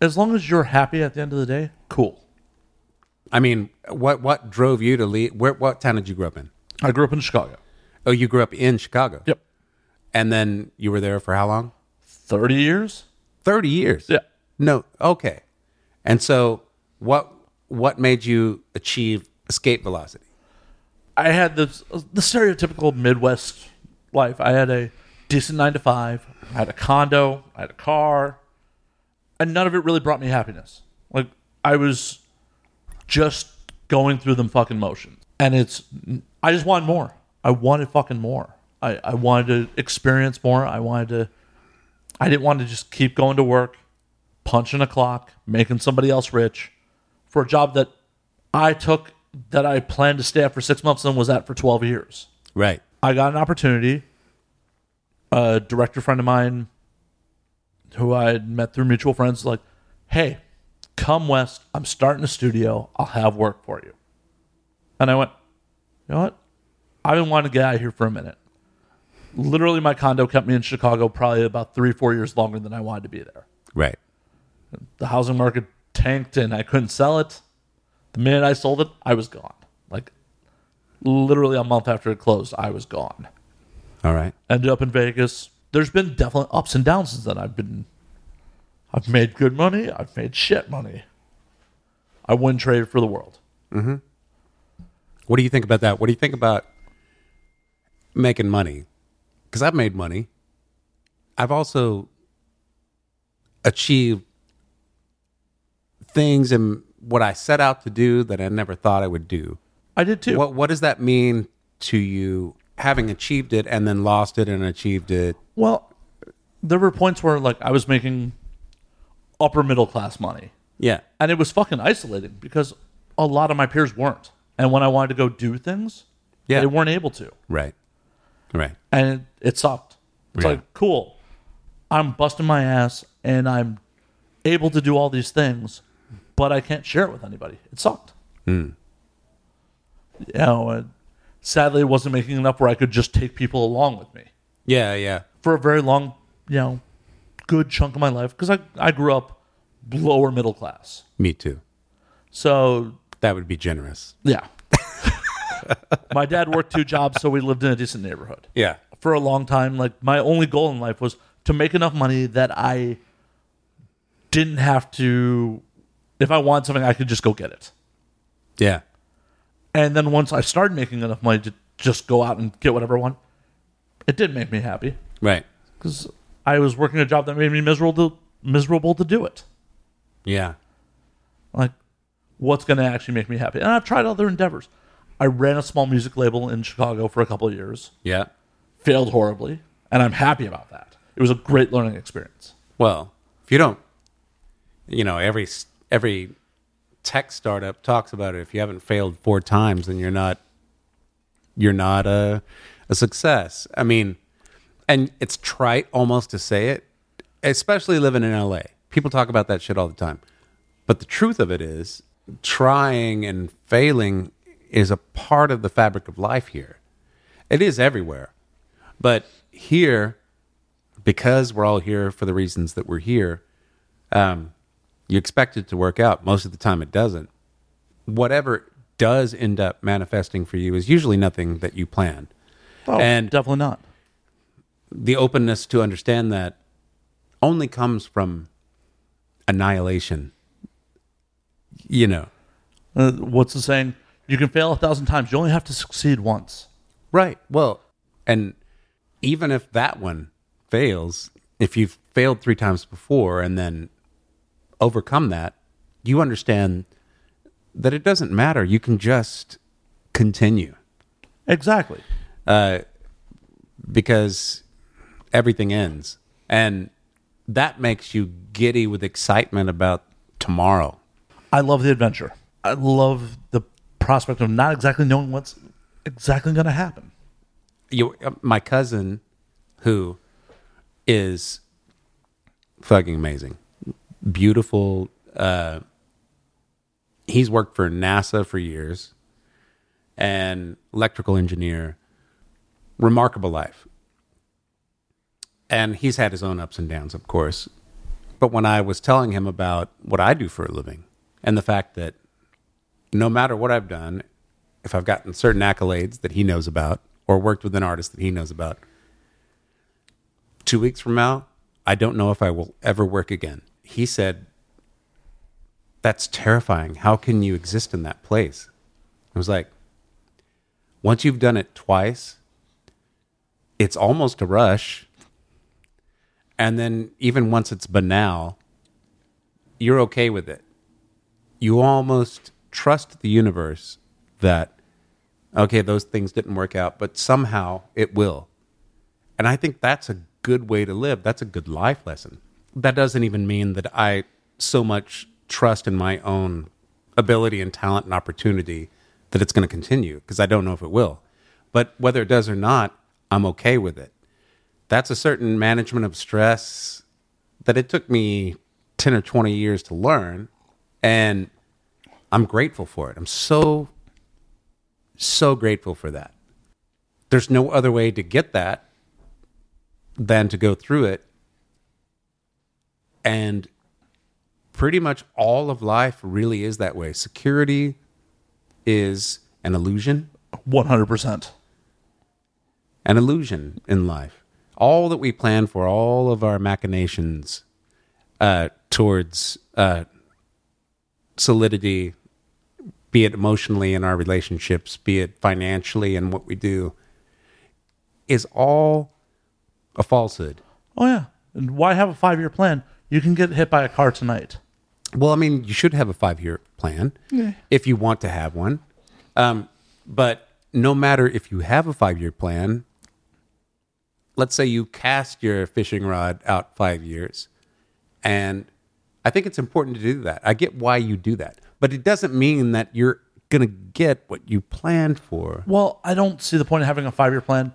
As long as you're happy at the end of the day, cool. I mean, what what drove you to leave? Where what town did you grow up in? I grew up in Chicago. Oh, you grew up in Chicago. Yep. And then you were there for how long? 30 years? 30 years. Yeah. No. Okay. And so what what made you achieve escape velocity? I had the the stereotypical Midwest life. I had a decent nine to five. I had a condo. I had a car, and none of it really brought me happiness. Like I was just going through them fucking motions, and it's I just wanted more. I wanted fucking more. I I wanted to experience more. I wanted to. I didn't want to just keep going to work, punching a clock, making somebody else rich, for a job that I took that I planned to stay at for six months and was at for twelve years. Right. I got an opportunity. A director friend of mine who I had met through mutual friends, like, hey, come west. I'm starting a studio. I'll have work for you. And I went, you know what? I've been wanting to get out of here for a minute. Literally, my condo kept me in Chicago probably about three, four years longer than I wanted to be there. Right. The housing market tanked and I couldn't sell it. The minute I sold it, I was gone. Like, literally a month after it closed, I was gone All right. ended up in Vegas. There's been definitely ups and downs since then. I've been, I've made good money. I've made shit money. I wouldn't trade it for the world. Mm-hmm. What do you think about that? What do you think about making money? Because I've made money. I've also achieved things in what I set out to do that I never thought I would do. I did too. What What does that mean to you, having achieved it and then lost it and achieved it? Well, there were points where like I was making upper middle class money, Yeah. and it was fucking isolating because a lot of my peers weren't. And when I wanted to go do things, Yeah. they weren't able to, Right. Right. and it, it sucked. It's Yeah. like cool, I'm busting my ass and I'm able to do all these things, but I can't share it with anybody. It sucked. Hmm. You know, and sadly, it wasn't making enough where I could just take people along with me Yeah. Yeah. for a very long, you know, good chunk of my life because I I grew up lower middle class. Me too. So That would be generous. yeah, my dad worked two jobs, so we lived in a decent neighborhood. Yeah. for a long time like my only goal in life was to make enough money that I didn't have to if I want something I could just go get it. Yeah. And then once I started making enough money to just go out and get whatever I want, it did make me happy Right. cuz I was working a job that made me miserable to miserable to do it. Yeah. Like what's going to actually make me happy? And I've tried other endeavors. I ran a small music label in Chicago for a couple of years. Yeah. Failed horribly, and I'm happy about that. It was a great learning experience. Well, if you don't, you know, every every tech startup talks about it. If you haven't failed four times, then you're not you're not a a success. I mean, and it's trite almost to say it, especially living in LA. People talk about that shit all the time. But the truth of it is, trying and failing is a part of the fabric of life here. It is everywhere. But here, because we're all here for the reasons that we're here, um, you expect it to work out. Most of the time, it doesn't. Whatever does end up manifesting for you is usually nothing that you planned. Oh, And- definitely not. The openness to understand that only comes from annihilation. You know, Uh, what's the saying? You can fail a thousand times. You only have to succeed once. Right. Well, and even if that one fails, if you've failed three times before and then overcome that, you understand that it doesn't matter. You can just continue Exactly. because everything ends. And that makes you giddy with excitement about tomorrow. I love the adventure. I love the prospect of not exactly knowing what's exactly going to happen. you uh, my cousin who is fucking amazing beautiful uh he's worked for nasa for years and electrical engineer remarkable life and he's had his own ups and downs of course but when i was telling him about what i do for a living and the fact that no matter what i've done if I've gotten certain accolades that he knows about or worked with an artist that he knows about, two weeks from now, I don't know if I will ever work again. He said, That's terrifying. How can you exist in that place? I was like, Once you've done it twice, it's almost a rush. And then even once it's banal, you're okay with it. You almost trust the universe that, okay, those things didn't work out, but somehow it will. And I think that's a good way to live. That's a good life lesson. That doesn't even mean that I so much trust in my own ability and talent and opportunity that it's going to continue because I don't know if it will. But whether it does or not, I'm okay with it. That's a certain management of stress that it took me 10 or 20 years to learn. And I'm grateful for it. I'm so, so grateful for that. There's no other way to get that than to go through it. And pretty much all of life really is that way. Security is an illusion, One hundred percent. an illusion in life. All that we plan for, all of our machinations uh, towards uh, solidity, be it emotionally in our relationships, be it financially in what we do, is all a falsehood. Oh yeah. And why have a five year plan? You can get hit by a car tonight. Well, I mean, you should have a five year plan if you want to have one. Um, but no matter if you have a five year plan, let's say you cast your fishing rod out five years, and I think it's important to do that. I get why you do that, but it doesn't mean that you're going to get what you planned for. Well, I don't see the point of having a five year plan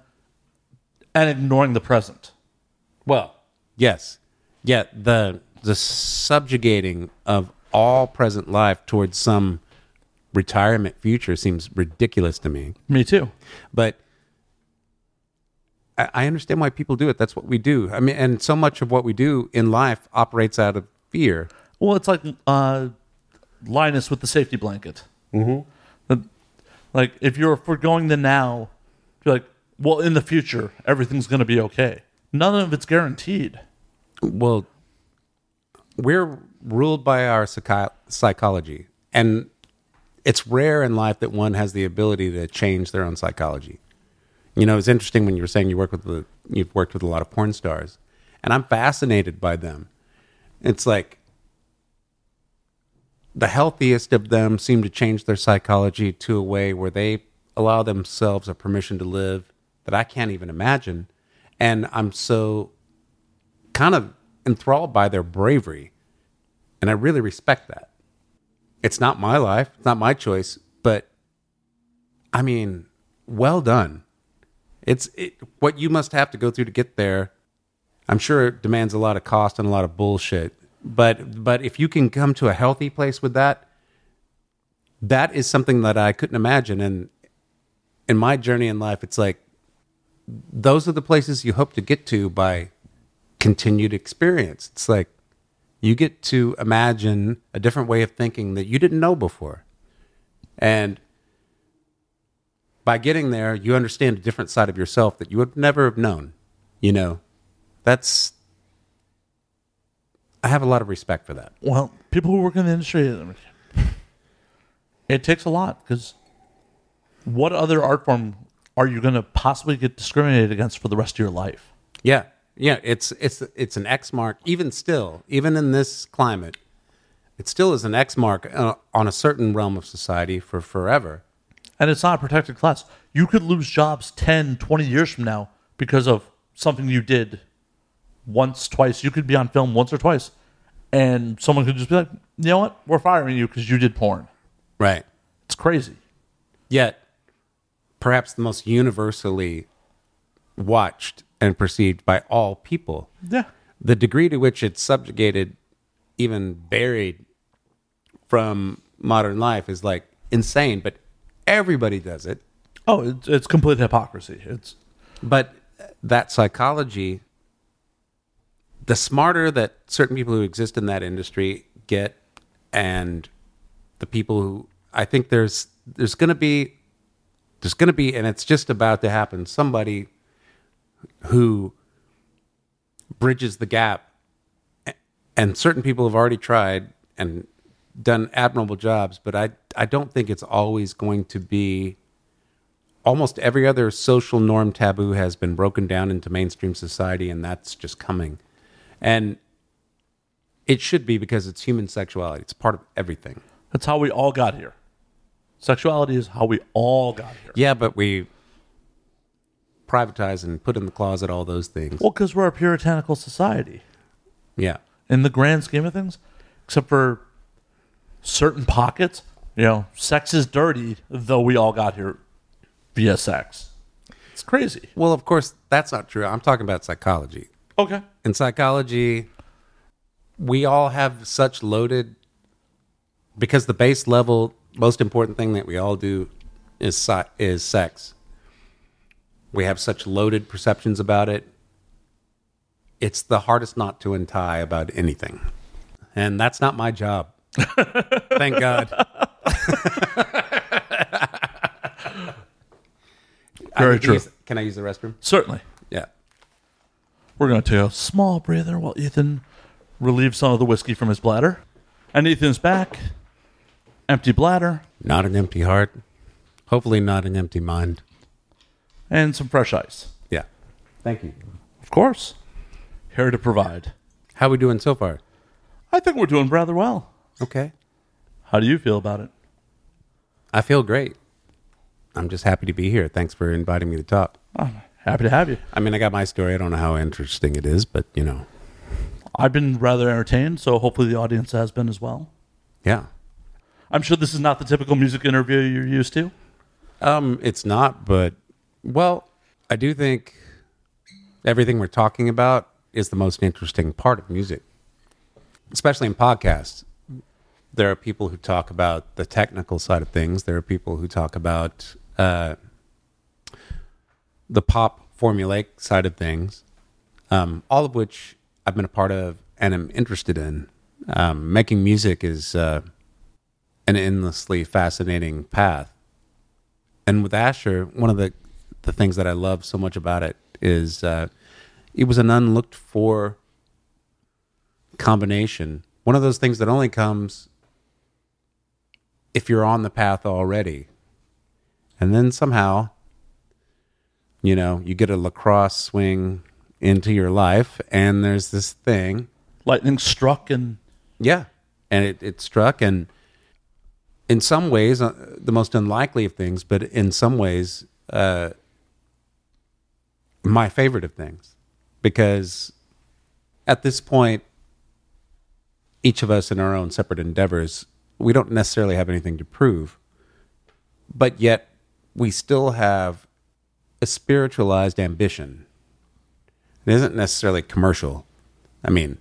and ignoring the present. Well, yes. Yeah, the the subjugating of all present life towards some retirement future seems ridiculous to me. Me too. But I, I understand why people do it. That's what we do. I mean, and so much of what we do in life operates out of fear. Well, it's like uh, Linus with the safety blanket. Mm-hmm. Like, if you're foregoing the now, you're like, well, in the future, everything's going to be okay. None of it's guaranteed. Well, we're ruled by our psychi- psychology, and it's rare in life that one has the ability to change their own psychology. You know, it's interesting when you were saying you work with the, you've worked with a lot of porn stars, and I'm fascinated by them. It's like the healthiest of them seem to change their psychology to a way where they allow themselves a permission to live that I can't even imagine. And I'm so kind of enthralled by their bravery. And I really respect that. It's not my life, it's not my choice, but I mean, well done. It's it, what you must have to go through to get there. I'm sure it demands a lot of cost and a lot of bullshit. But but if you can come to a healthy place with that, that is something that I couldn't imagine. And in my journey in life, it's like those are the places you hope to get to by continued experience. It's like you get to imagine a different way of thinking that you didn't know before. And by getting there, you understand a different side of yourself that you would never have known. You know, that's, I have a lot of respect for that. Well, people who work in the industry, it takes a lot because what other art form are you going to possibly get discriminated against for the rest of your life? Yeah. Yeah. It's, it's, it's an X mark, even still, even in this climate, it still is an X mark uh, on a certain realm of society for forever. And it's not a protected class. You could lose jobs 10, 20 years from now because of something you did once, twice. You could be on film once or twice. And someone could just be like, you know what? We're firing you because you did porn. Right. It's crazy. Yet, perhaps the most universally watched and perceived by all people. Yeah. The degree to which it's subjugated, even buried from modern life, is like insane, but everybody does it. Oh, it's, it's complete hypocrisy. It's But that psychology, the smarter that certain people who exist in that industry get, and the people who I think there's there's going to be there's going to be, and it's just about to happen. Somebody who bridges the gap and certain people have already tried and done admirable jobs, but I I don't think it's always going to be. Almost every other social norm taboo has been broken down into mainstream society, and that's just coming. And it should be because it's human sexuality. It's part of everything. That's how we all got here. Sexuality is how we all got here. Yeah, but we privatize and put in the closet all those things. Well, because we're a puritanical society Yeah. in the grand scheme of things, except for certain pockets. You know, sex is dirty, though we all got here via sex. It's crazy. Well, of course, that's not true. I'm talking about psychology. Okay. In psychology, we all have such loaded because the base level most important thing that we all do is is sex. We have such loaded perceptions about it. It's the hardest knot to untie about anything. And that's not my job. Thank God. Very true. use- can I use the restroom? Certainly. Yeah. We're going to take a small breather while Ethan relieves some of the whiskey from his bladder. And Ethan's back. Empty bladder Not an empty heart. Hopefully, not an empty mind. And some fresh ice. Yeah. Thank you. Of course. Here to provide. How we doing so far? I think we're doing rather well. Okay. How do you feel about it? I feel great. I'm just happy to be here. Thanks for inviting me to talk. I'm happy to have you. I mean, I got my story. I don't know how interesting it is, but you know, I've been rather entertained, so hopefully the audience has been as well. yeah. I'm sure this is not the typical music interview you're used to. Um, it's not, but well, I do think everything we're talking about is the most interesting part of music, especially in podcasts. There are people who talk about the technical side of things. There are people who talk about uh, the pop formulaic side of things, um, all of which I've been a part of and am interested in. Um, making music is uh, an endlessly fascinating path and with Asher, one of the the things that I love so much about it is uh, it was an unlooked for combination. One of those things that only comes if you're on the path already, and then somehow, you know, you get a lacrosse swing into your life, and there's this thing Lightning struck and yeah, and it, it struck, and in some ways, uh, the most unlikely of things, but in some ways, uh, my favorite of things, because at this point, each of us in our own separate endeavors, we don't necessarily have anything to prove, but yet we still have a spiritualized ambition. It isn't necessarily commercial. I mean,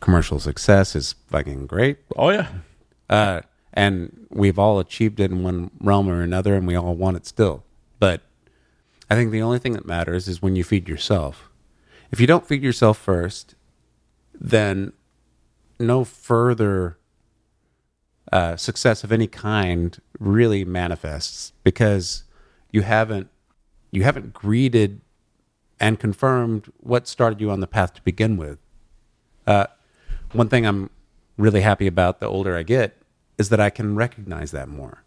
commercial success is fucking great. oh yeah. Uh, and we've all achieved it in one realm or another, and we all want it still. But I think the only thing that matters is when you feed yourself. If you don't feed yourself first, then no further uh, success of any kind really manifests because you haven't you haven't greeted and confirmed what started you on the path to begin with. Uh, one thing I'm really happy about the older I get is that I can recognize that more.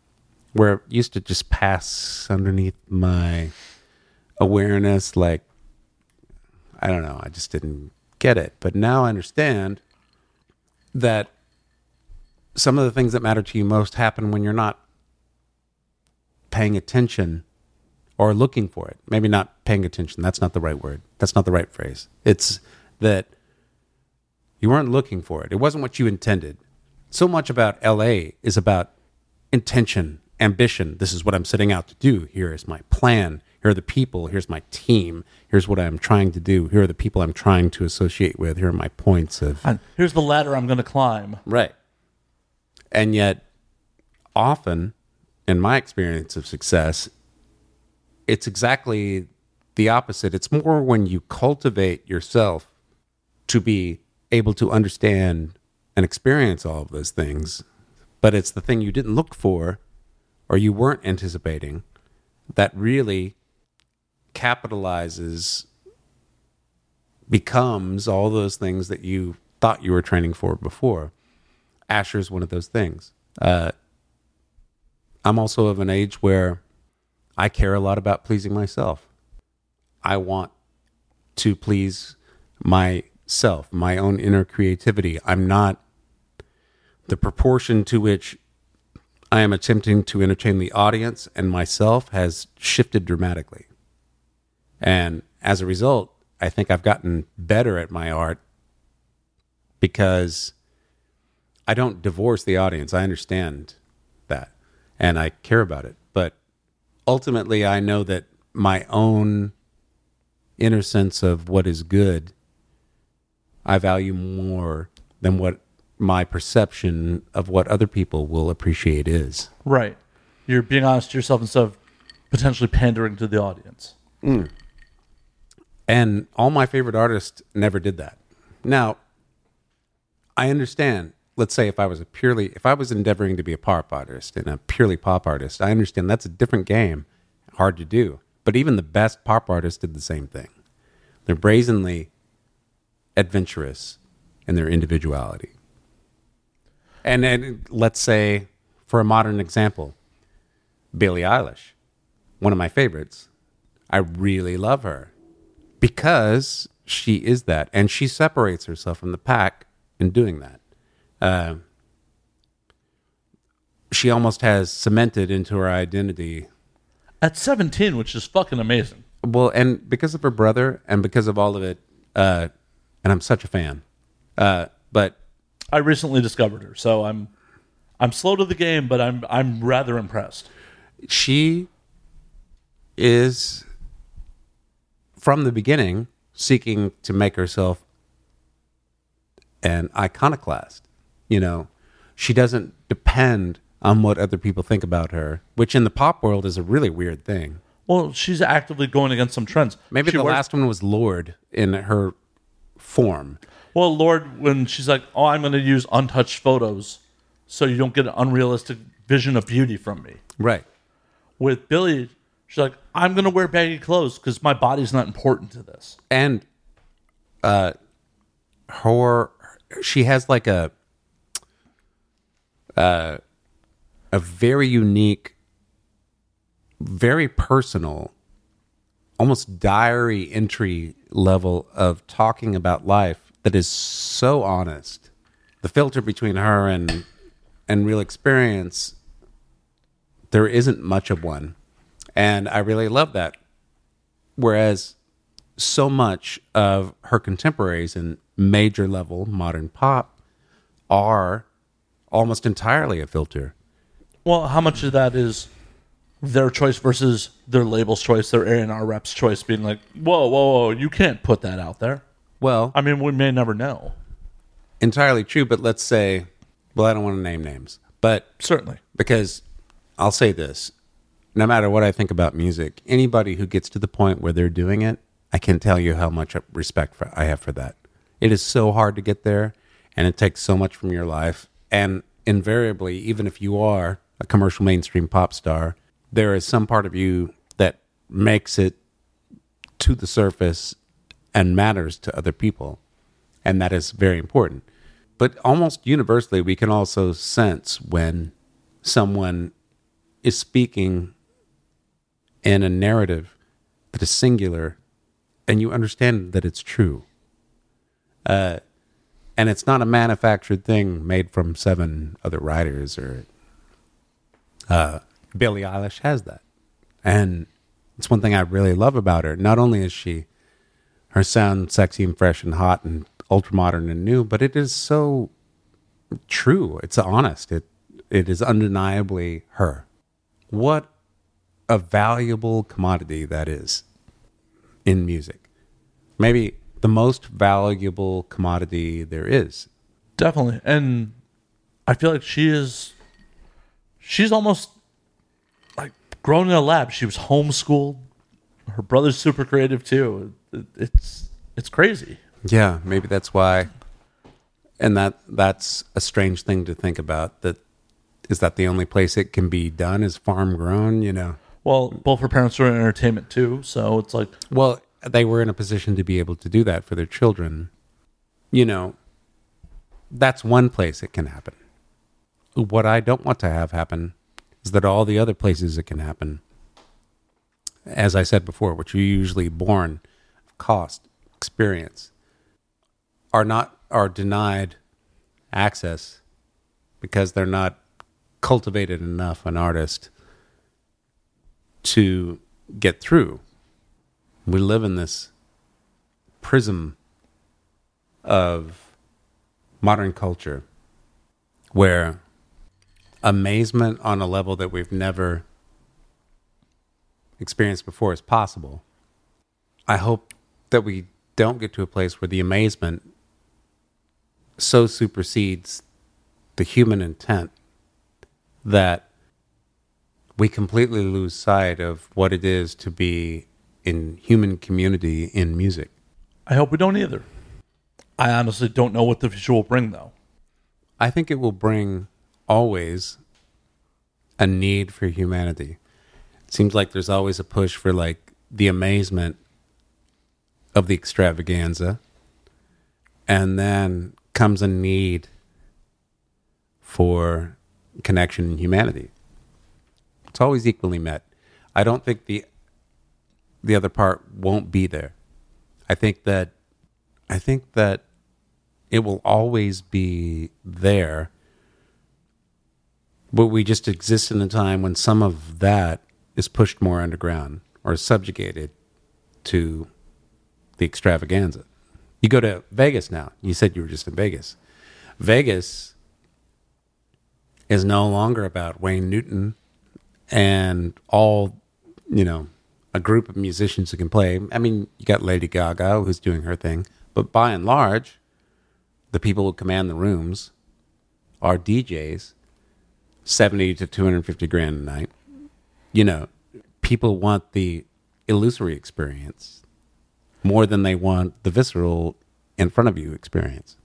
Where it used to just pass underneath my awareness, like, I don't know, I just didn't get it. But now I understand that some of the things that matter to you most happen when you're not paying attention or looking for it. Maybe not paying attention. That's not the right word. That's not the right phrase. It's that you weren't looking for it. It wasn't what you intended. So much about LA is about intention, ambition. This is what I'm setting out to do. Here is my plan. Here are the people. Here's my team. Here's what I'm trying to do. Here are the people I'm trying to associate with. Here are my points of And here's the ladder I'm going to climb. Right. And yet, often, in my experience of success, it's exactly the opposite. It's more when you cultivate yourself to be able to understand and experience all of those things, but it's the thing you didn't look for or you weren't anticipating that really capitalizes becomes all those things that you thought you were training for before. Asher is one of those things. Uh, I'm also of an age where I care a lot about pleasing myself. I want to please myself, my own inner creativity. I'm not the proportion to which I am attempting to entertain the audience and myself has shifted dramatically. And as a result, I think I've gotten better at my art because I don't divorce the audience. I understand that and I care about it. But ultimately, I know that my own inner sense of what is good, I value more than what my perception of what other people will appreciate is. Right. You're being honest to yourself instead of potentially pandering to the audience. Mm. And all my favorite artists never did that. Now, I understand. Let's say if I was a purely, if I was endeavoring to be a pop artist and a purely pop artist, I understand that's a different game, hard to do. But even the best pop artists did the same thing. They're brazenly adventurous in their individuality. And then let's say, for a modern example, Billie Eilish, one of my favorites. I really love her because she is that, and she separates herself from the pack in doing that. Uh, she almost has cemented into her identity. At 17, which is fucking amazing. Well, and because of her brother, and because of all of it, uh, and I'm such a fan. Uh, but I recently discovered her, so I'm I'm slow to the game, but I'm I'm rather impressed. she is from the beginning seeking to make herself an iconoclast you know she doesn't depend on what other people think about her which in the pop world is a really weird thing Well, she's actively going against some trends. maybe She the wears- last one was Lorde in her form Well, Lorde, when she's like, "Oh, I'm going to use untouched photos, so you don't get an unrealistic vision of beauty from me." right With Billie, she's like, "I'm to wear baggy clothes because my body's not important to this." and uh her she has like a uh a very unique very personal almost diary entry level of talking about life that is so honest the filter between her and and real experience there isn't much of one and i really love that whereas so much of her contemporaries in major level modern pop are almost entirely a filter. Well, how much of that is their choice versus their label's choice, their A and R rep's choice, being like, "Whoa, whoa, whoa, you can't put that out there." Well, I mean, we may never know. entirely true, but let's say, well, I don't want to name names, but Certainly, because I'll say this no matter what I think about music, anybody who gets to the point where they're doing it, I can tell you how much respect for, I have for that. It is so hard to get there, and it takes so much from your life. And invariably, even if you are a commercial mainstream pop star, there is some part of you that makes it to the surface and matters to other people. And that is very important. But almost universally, we can also sense when someone is speaking in a narrative that is singular and you understand that it's true. Uh, and it's not a manufactured thing made from seven other writers or uh, Billie Eilish has that. And it's one thing I really love about her. Not only is she her sound sexy and fresh and hot and ultra modern and new, but it is so true. It's honest. It it is undeniably her. What a valuable commodity that is in music. Maybe the most valuable commodity there is. definitely, and I feel like she is. She's almost like grown in a lab. She was homeschooled. Her brother's super creative too. It's it's crazy. Yeah, maybe that's why. And that that's a strange thing to think about. That is that the only place it can be done is farm grown. You know. Well, both her parents were in entertainment too, so it's like Well, they were in a position to be able to do that for their children. You know, that's one place it can happen. What I don't want to have happen is that all the other places it can happen, as I said before, which are usually born of cost, experience, are not are denied access because they're not cultivated enough an artist to get through. We live in this prism of modern culture where amazement on a level that we've never experienced before is possible. I hope that we don't get to a place where the amazement so supersedes the human intent that we completely lose sight of what it is to be in human community in music. I hope we don't either. I honestly don't know what the future will bring, though. I think it will bring always a need for humanity. It seems like there's always a push for like the amazement of the extravaganza, and then comes a need for connection and humanity. It's always equally met. I don't think the the other part won't be there. I think that I think that it will always be there. But we just exist in a time when some of that is pushed more underground or subjugated to the extravaganza. You go to Vegas now. You said you were just in Vegas. Vegas is no longer about Wayne Newton and all, you know, a group of musicians who can play. I mean, you got Lady Gaga who's doing her thing, but by and large, the people who command the rooms are DJs, 70 to 250 grand a night. You know, people want the illusory experience more than they want the visceral in front of you experience.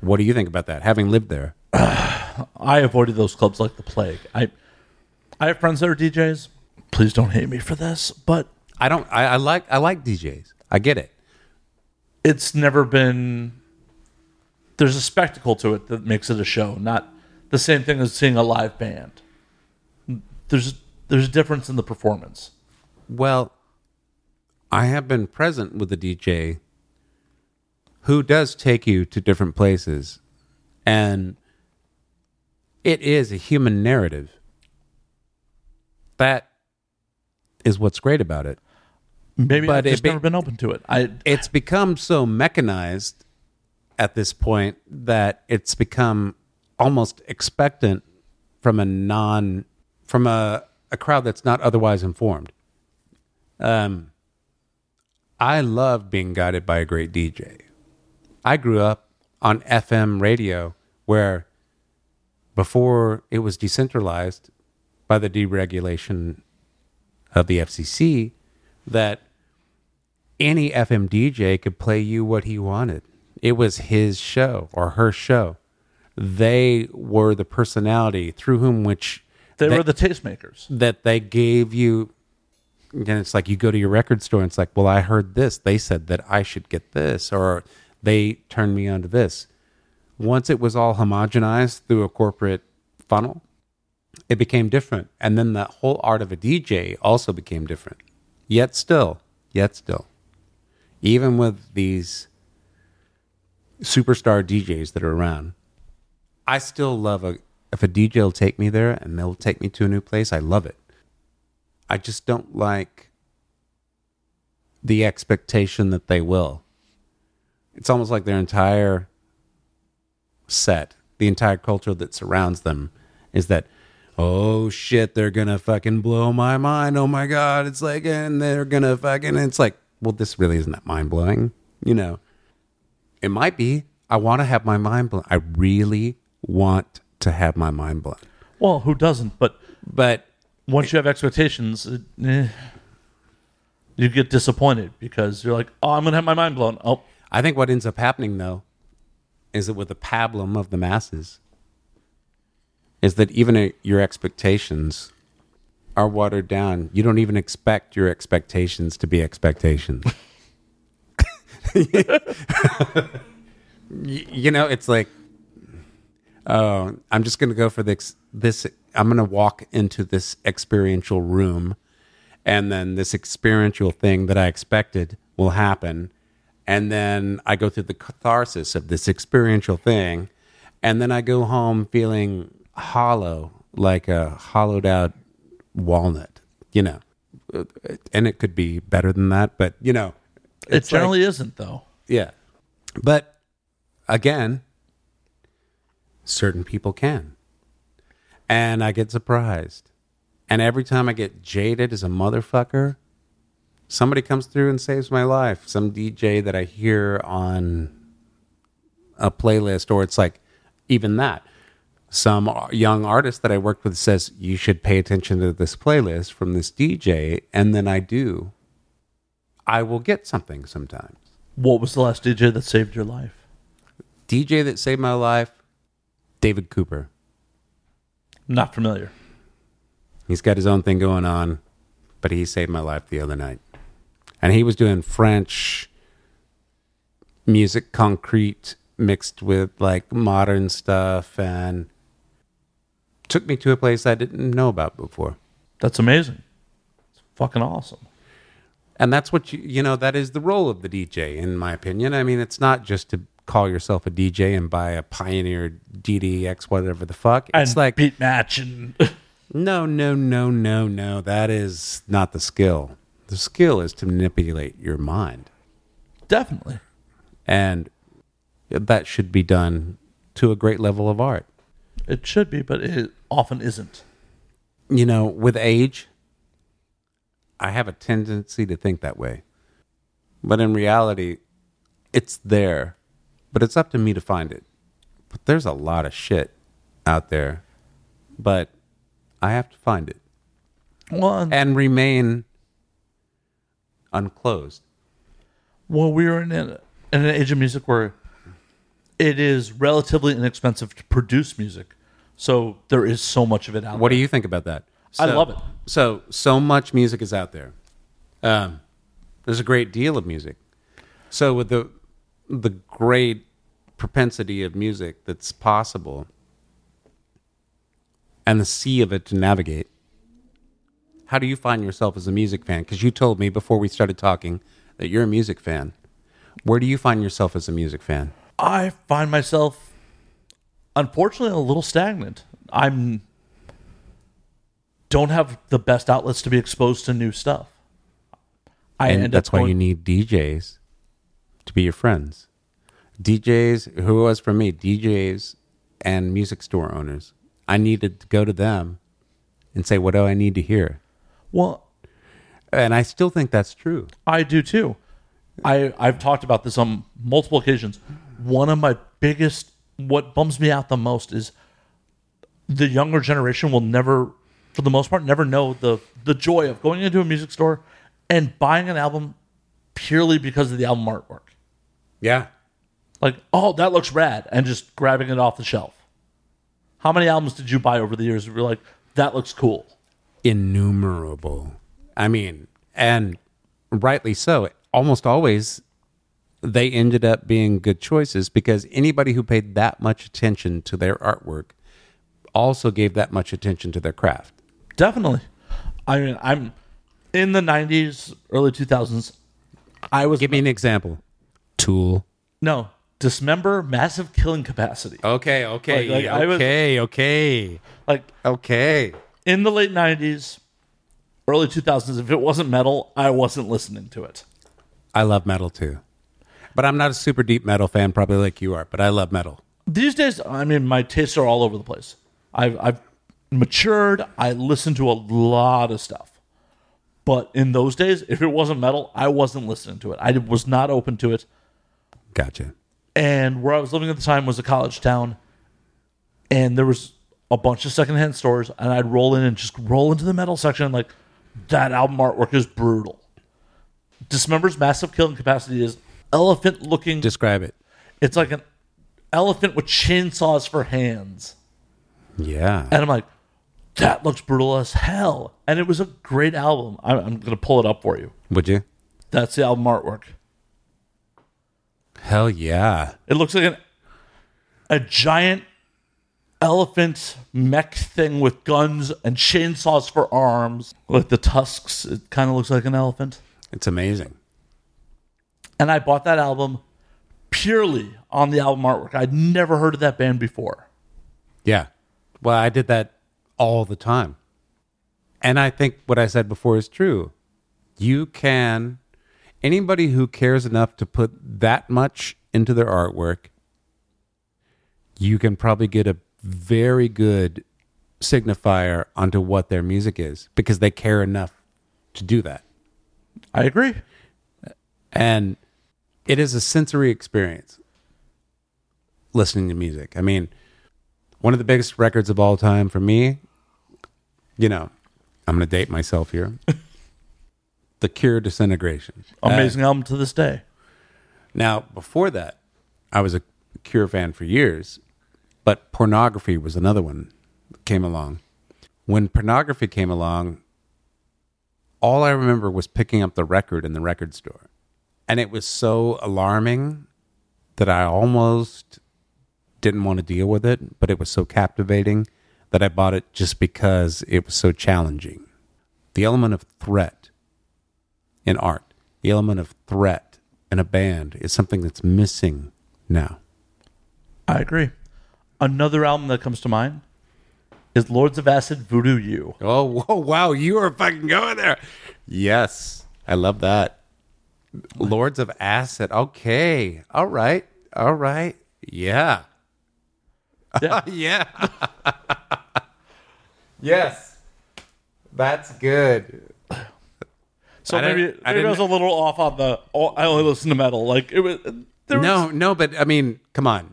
What do you think about that? Having lived there, I avoided those clubs like the plague. I I have friends that are DJs. Please don't hate me for this, but I don't. I, I like. I like DJs. I get it. it's never been there's a spectacle to it that makes it a show, not the same thing as seeing a live band. There's there's a difference in the performance. Well, I have been present with a DJ who does take you to different places, and it is a human narrative. That is what's great about it. Maybe But I've it just be- never been open to it. I It's become so mechanized at this point that it's become almost expectant from a non from a, a crowd that's not otherwise informed. Um, I love being guided by a great DJ. I grew up on FM radio where before it was decentralized by the deregulation of the FCC that any FM DJ could play you what he wanted. It was his show or her show. They were the personality through whom which they that- were the tastemakers. that they gave you and it's like you go to your record store and it's like well i heard this they said that i should get this or they turned me on to this once it was all homogenized through a corporate funnel it became different and then the whole art of a dj also became different yet still yet still even with these superstar djs that are around I still love a if a DJ will take me there and they'll take me to a new place, I love it. I just don't like the expectation that they will. It's almost like their entire set, the entire culture that surrounds them is that oh shit, they're gonna fucking blow my mind. Oh my god, it's like and they're gonna fucking it's like, well, this really isn't that mind blowing, you know. It might be. I want to have my mind blown. I really want to have my mind blown. Well, who doesn't? But But once you have expectations, it, eh, you get disappointed because you're like, "Oh, I'm gonna have my mind blown." Oh, I think what ends up happening though is that with the pablum of the masses is that even your expectations are watered down. You don't even expect your expectations to be expectations. you know, it's like, oh, I'm just going to go for this. This I'm going to walk into this experiential room, and then this experiential thing that I expected will happen, and then I go through the catharsis of this experiential thing, and then I go home feeling hollow, like a hollowed out walnut. You know, and it could be better than that, but you know, It it's like- generally isn't though. yeah. But again, certain people can. And I get surprised. And every time I get jaded as a motherfucker, somebody comes through and saves my life. Some DJ that I hear on a playlist, or it's like even that. Some young artist that I worked with says, You should pay attention to this playlist from this DJ. And then I do. I will get something sometimes. What was the last DJ that saved your life? DJ that saved my life, David Cooper. Not familiar. He's got his own thing going on, but he saved my life the other night. And he was doing French music, concrete mixed with like modern stuff, and took me to a place I didn't know about before. That's amazing. It's fucking awesome. And that's what you, you know, that is the role of the DJ, in my opinion. I mean, it's not just to call yourself a DJ and buy a Pioneer DDX, whatever the fuck. It's and like, beat match and No, no, no, no, no. That is not the skill. The skill is to manipulate your mind. definitely. And that should be done to a great level of art. It should be, but it often isn't. You know, with age, I have a tendency to think that way. But in reality, it's there. But it's up to me to find it. But there's a lot of shit out there. But I have to find it. Well, and- remain unclosed. well, we are in an age of music where it is relatively inexpensive to produce music, so there is so much of it out there. What do you think about that? I love it. So so much music is out there. Um, there's a great deal of music. So with the the great propensity of music that's possible, and the sea of it to navigate, how do you find yourself as a music fan? Because you told me before we started talking that you're a music fan. Where do you find yourself as a music fan? I find myself, unfortunately, a little stagnant. I'm don't have the best outlets to be exposed to new stuff. I and that's why you need DJs to be your friends. DJs, who was for me, DJs and music store owners. I needed to go to them and say, "What do I need to hear?" well. And I still think that's true. I do too. I I've talked about this on multiple occasions. One of my biggest what bums me out the most is the younger generation will never for the most part never know the the joy of going into a music store and buying an album purely because of the album artwork. Yeah, Like, oh, that looks rad and just grabbing it off the shelf. How many albums did you buy over the years that were like that looks cool? innumerable. I mean, and rightly so. Almost always, they ended up being good choices because anybody who paid that much attention to their artwork also gave that much attention to their craft. Definitely. I mean, I'm in the 90s, early 2000s. I was Give me an example. Tool. no dismember massive killing capacity. Okay, okay, Like- like I was- okay, okay, Like okay. in the late 90s, early 2000s, if it wasn't metal, I wasn't listening to it. I love metal too, but I'm not a super deep metal fan, probably like you are. But I love metal. These days, I mean, my tastes are all over the place. I've, I've matured. I listen to a lot of stuff. But in those days, if it wasn't metal, I wasn't listening to it. I was not open to it. Gotcha. and where I was living at the time was a college town, and there was a bunch of secondhand stores, and I'd roll in and just roll into the metal section, and like that album artwork is brutal. Dismember's massive killing capacity is elephant looking. Describe it. it's like an elephant with chainsaws for hands, Yeah. and I'm like, that looks brutal as hell. And it was a great album. I'm, I'm gonna pull it up for you. Would you? That's the album artwork. Hell yeah. It looks like an, a giant elephant mech thing with guns and chainsaws for arms. Like the tusks, it kind of looks like an elephant. It's amazing. And I bought that album purely on the album artwork. I'd never heard of that band before. Yeah. Well, I did that all the time. And I think what I said before is true. You can, anybody who cares enough to put that much into their artwork, you can probably get a very good signifier onto what their music is because they care enough to do that. I agree. And it is a sensory experience listening to music. I mean, one of the biggest records of all time for me, you know, I'm going to date myself here. the Cure Disintegration. Amazing uh, album to this day. Now, before that, I was a Cure fan for years, but pornography was another one that came along. When pornography came along, all I remember was picking up the record in the record store. And it was so alarming that I almost didn't want to deal with it, but it was so captivating that I bought it just because it was so challenging. The element of threat in art, the element of threat in a band is something that's missing now. I agree. Another album that comes to mind is Lords of Acid Voodoo You. Oh, whoa, wow, you are fucking going there. Yes, I love that. Lords of Acid. Okay. All right. All right. Yeah. Yeah. yeah. yes. That's good. So I maybe, I maybe I was a little off on the. Oh, I only listen to metal. Like it was. There was No, no, but I mean, come on.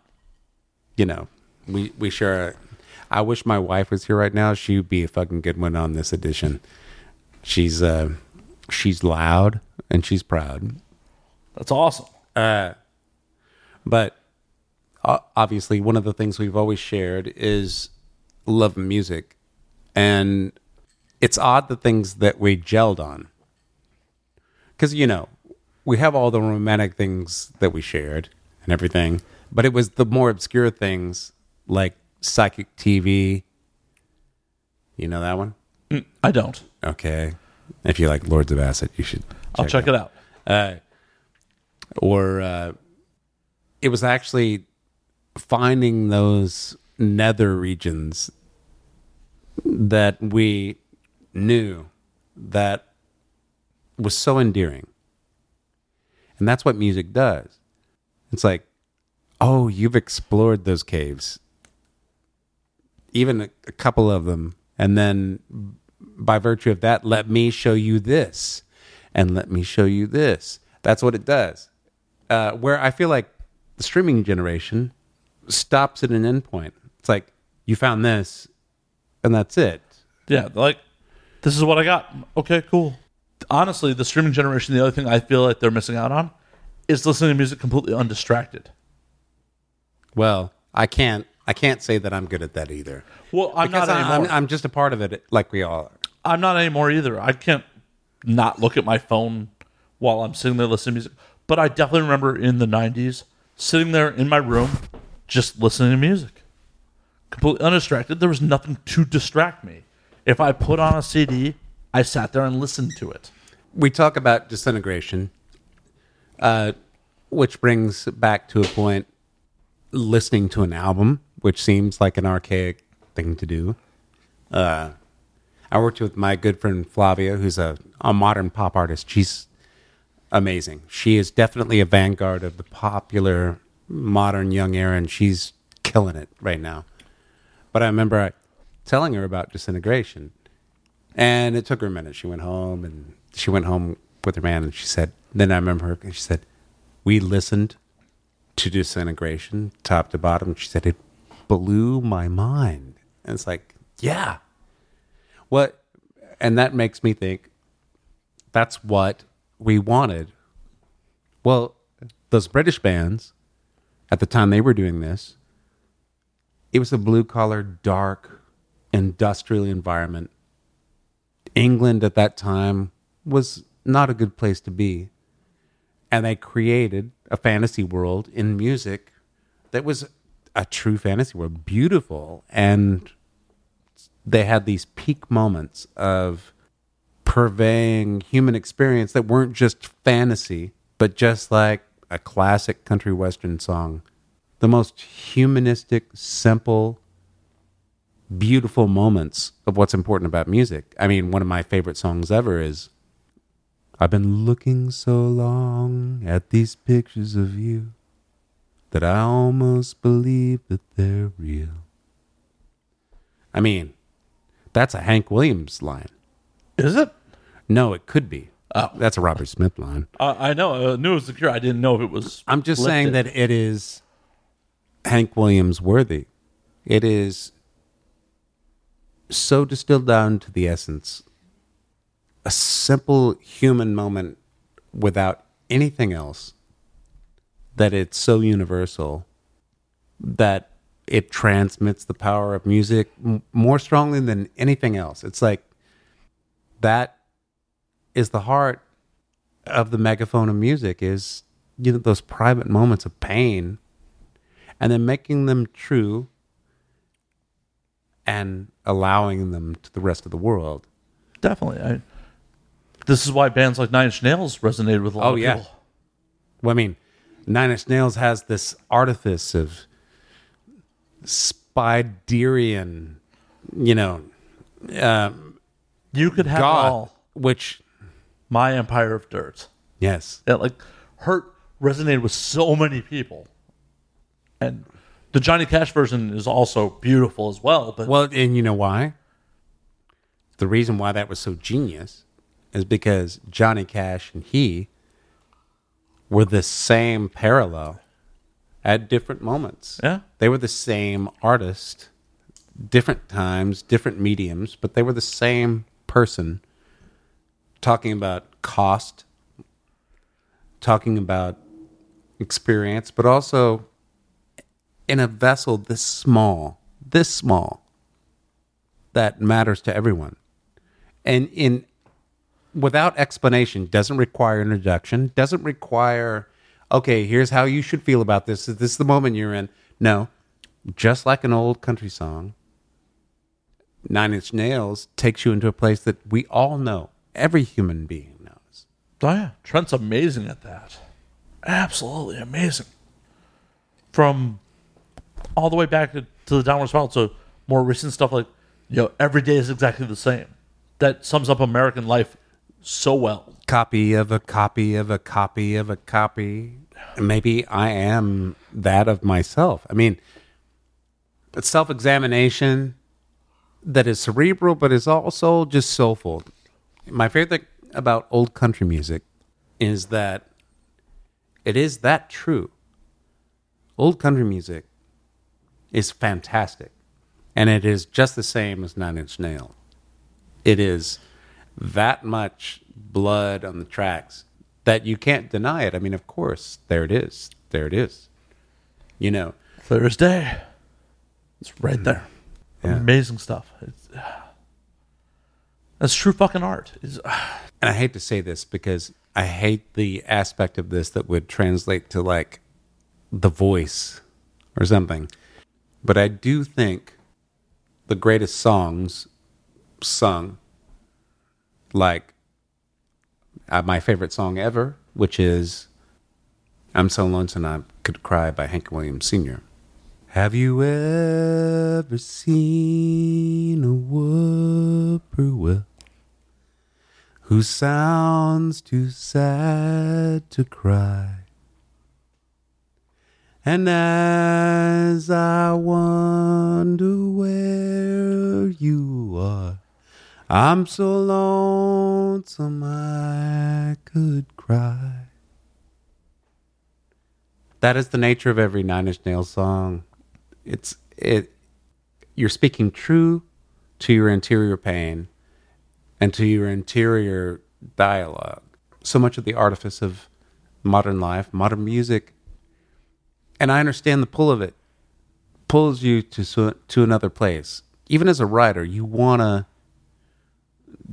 You know, we we share. I wish my wife was here right now. She would be a fucking good one on this edition. She's uh, she's loud and she's proud. That's awesome. But uh, obviously, one of the things we've always shared is love of music, and it's odd the things that we gelled on. Because you know, we have all the romantic things that we shared and everything, but it was the more obscure things like psychic TV. You know that one? I don't. Okay. If you like Lords of Acid, you should. I'll check it out. uh, or uh, it was actually finding those nether regions that we knew that was so endearing. And that's what music does. It's like, oh, you've explored those caves, even a, a couple of them. And then by virtue of that, let me show you this and let me show you this. That's what it does. Uh, where I feel like the streaming generation stops at an endpoint. It's like you found this, and that's it. Yeah, like this is what I got. Okay, cool. Honestly, the streaming generation, the other thing I feel like they're missing out on is listening to music completely undistracted. Well, I can't. I can't say that I'm good at that either. Well, I'm because not anymore. I'm, I'm just a part of it, like we all are. I'm not anymore either. I can't not look at my phone while I'm sitting there listening to music. But I definitely remember in the 90s sitting there in my room just listening to music. Completely undistracted. There was nothing to distract me. If I put on a CD, I sat there and listened to it. we talk about disintegration, uh, which brings back to a point listening to an album, which seems like an archaic thing to do. Uh, I worked with my good friend Flavia, who's a, a modern pop artist. She's amazing. She is definitely a vanguard of the popular modern young era, and she's killing it right now. But I remember telling her about disintegration, and it took her a minute. She went home and she went home with her man, and she said, Then I remember her, and she said, We listened to disintegration top to bottom. She said, It blew my mind. And it's like, Yeah. What? And that makes me think that's what we wanted. Well, those British bands, at the time they were doing this, it was a blue collar, dark, industrial environment. England at that time was not a good place to be. and they created a fantasy world in music that was a true fantasy world, beautiful, and they had these peak moments of purveying human experience that weren't just fantasy, but just like a classic country western song. The most humanistic, simple, beautiful moments of what's important about music. I mean, one of my favorite songs ever is I've been looking so long at these pictures of you that I almost believe that they're real. I mean, that's a Hank Williams line. Is it? No, it could be. Oh. That's a Robert Smith line. Uh, I know. I knew it was the Cure. I didn't know if it was. I'm just saying that it is Hank Williams worthy. It is so distilled down to the essence. A simple human moment without anything else that it's so universal that it transmits the power of music m- more strongly than anything else. It's like that is the heart of the megaphone of music is you know those private moments of pain and then making them true and allowing them to the rest of the world. definitely. I, this is why bands like Nine Inch Nails resonated with a lot Oh, of yeah. people. Well, I mean, Nine Inch Nails has this artifice of Spiderian, you know, uh, You could have it all. which My Empire of Dirt. yes, That like hurt resonated with so many people, and the Johnny Cash version is also beautiful as well. But Well, and you know why? The reason why that was so genius is because Johnny Cash and he were the same parallel at different moments. yeah, They were the same artist, different times, different mediums, but they were the same person talking about cost, talking about experience, but also in a vessel this small, this small, that matters to everyone. And in without explanation, doesn't require introduction, doesn't require, okay, here's how you should feel about this. This is the moment you're in. No, just like an old country song, Nine Inch Nails takes you into a place that we all know, every human being knows. oh yeah, Trent's amazing at that. Absolutely amazing. From all the way back to, to the downward spiral to more recent stuff like, you know, every day is exactly the same. That sums up American life so well. Copy of a copy of a copy of a copy. Maybe I am that of myself. I mean, self examination that is cerebral, but is also just soulful. My favorite thing about old country music is that it is that true. Old country music is fantastic, and it is just the same as Nine Inch Nails. It is that much blood on the tracks that you can't deny it. I mean, of course, there it is. There it is. You know, Thursday. It's right there. Yeah. Amazing stuff. It's, that's true fucking art. It's, and I hate to say this because I hate the aspect of this that would translate to like the voice or something. But I do think the greatest songs sung, like uh, my favorite song ever, which is I'm So Lonesome I Could Cry by Hank Williams Sr. Have you ever seen a whippoorwill who sounds too sad to cry? And as I wonder where you are, I'm so lonesome I could cry. That is the nature of every Nine Inch Nails song. It's it. You're speaking true to your interior pain and to your interior dialogue. So much of the artifice of modern life, modern music, and I understand the pull of it, pulls you to to another place. Even as a writer, you want to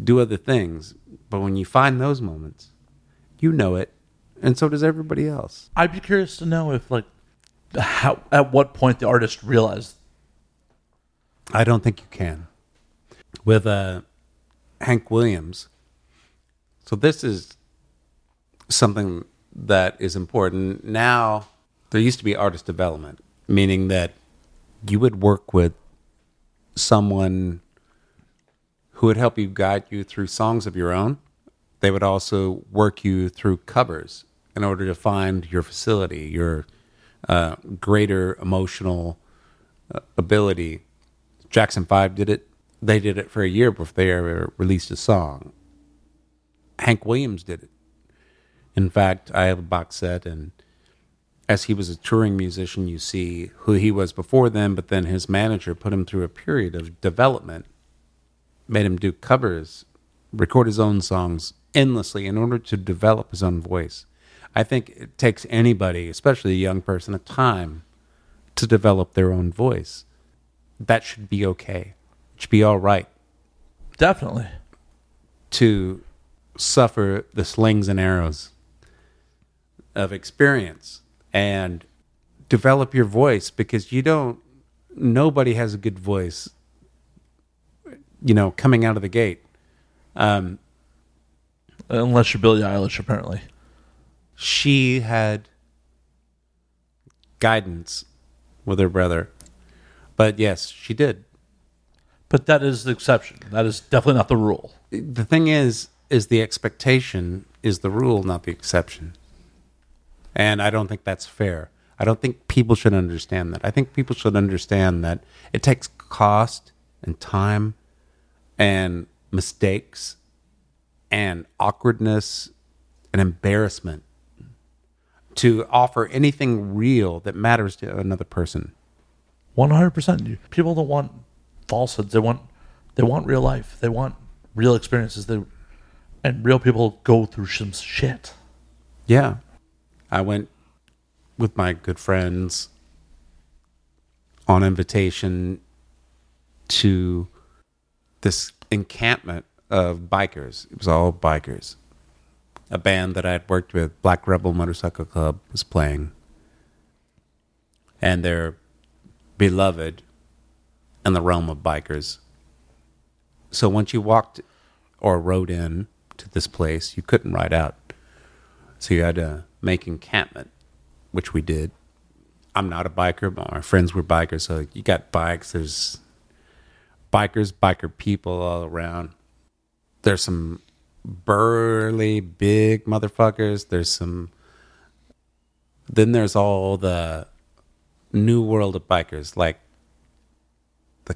do other things, but when you find those moments, you know it and so does everybody else. I'd be curious to know if like how at what point the artist realized I don't think you can. With uh, Hank Williams. So this is something that is important. Now, there used to be artist development, meaning that you would work with someone who would help you guide you through songs of your own. They would also work you through covers in order to find your facility, your uh, greater emotional uh, ability. Jackson 5 did it. They did it for a year before they ever released a song. Hank Williams did it. In fact, I have a box set, and as he was a touring musician, you see who he was before then, but then his manager put him through a period of development, made him do covers, record his own songs endlessly in order to develop his own voice. I think it takes anybody, especially a young person, a time to develop their own voice. That should be okay. It should be all right definitely to suffer the slings and arrows of experience and develop your voice because you don't nobody has a good voice you know coming out of the gate um unless you're Billie Eilish apparently. she had guidance with her brother but yes she did But that is the exception. That is definitely not the rule. the thing is is the expectation is the rule not the exception and i don't think that's fair i don't think people should understand that i think people should understand that it takes cost and time and mistakes and awkwardness and embarrassment to offer anything real that matters to another person One hundred percent. People don't want falsehoods. They want they want real life. They want real experiences. They and real people go through some shit. Yeah. I went with my good friends on invitation to this encampment of bikers. It was all bikers. A band that I had worked with, Black Rebel Motorcycle Club, was playing. And they're beloved in the realm of bikers. So once you walked or rode in to this place, you couldn't ride out. So you had to make encampment, which we did. I'm not a biker, but my friends were bikers. So you got bikes. There's bikers, biker people all around. There's some burly, big motherfuckers. There's some. Then there's all the new world of bikers, like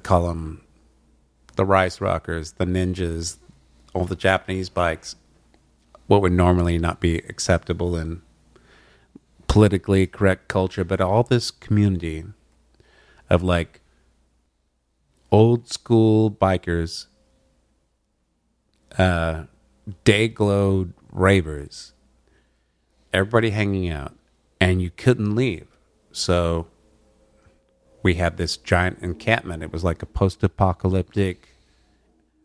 call them the Rice Rockers, the Ninjas, all the Japanese bikes what would normally not be acceptable in politically correct culture, but all this community of like old school bikers, uh, day glowed ravers, everybody hanging out, and you couldn't leave. So we had this giant encampment. It was like a post apocalyptic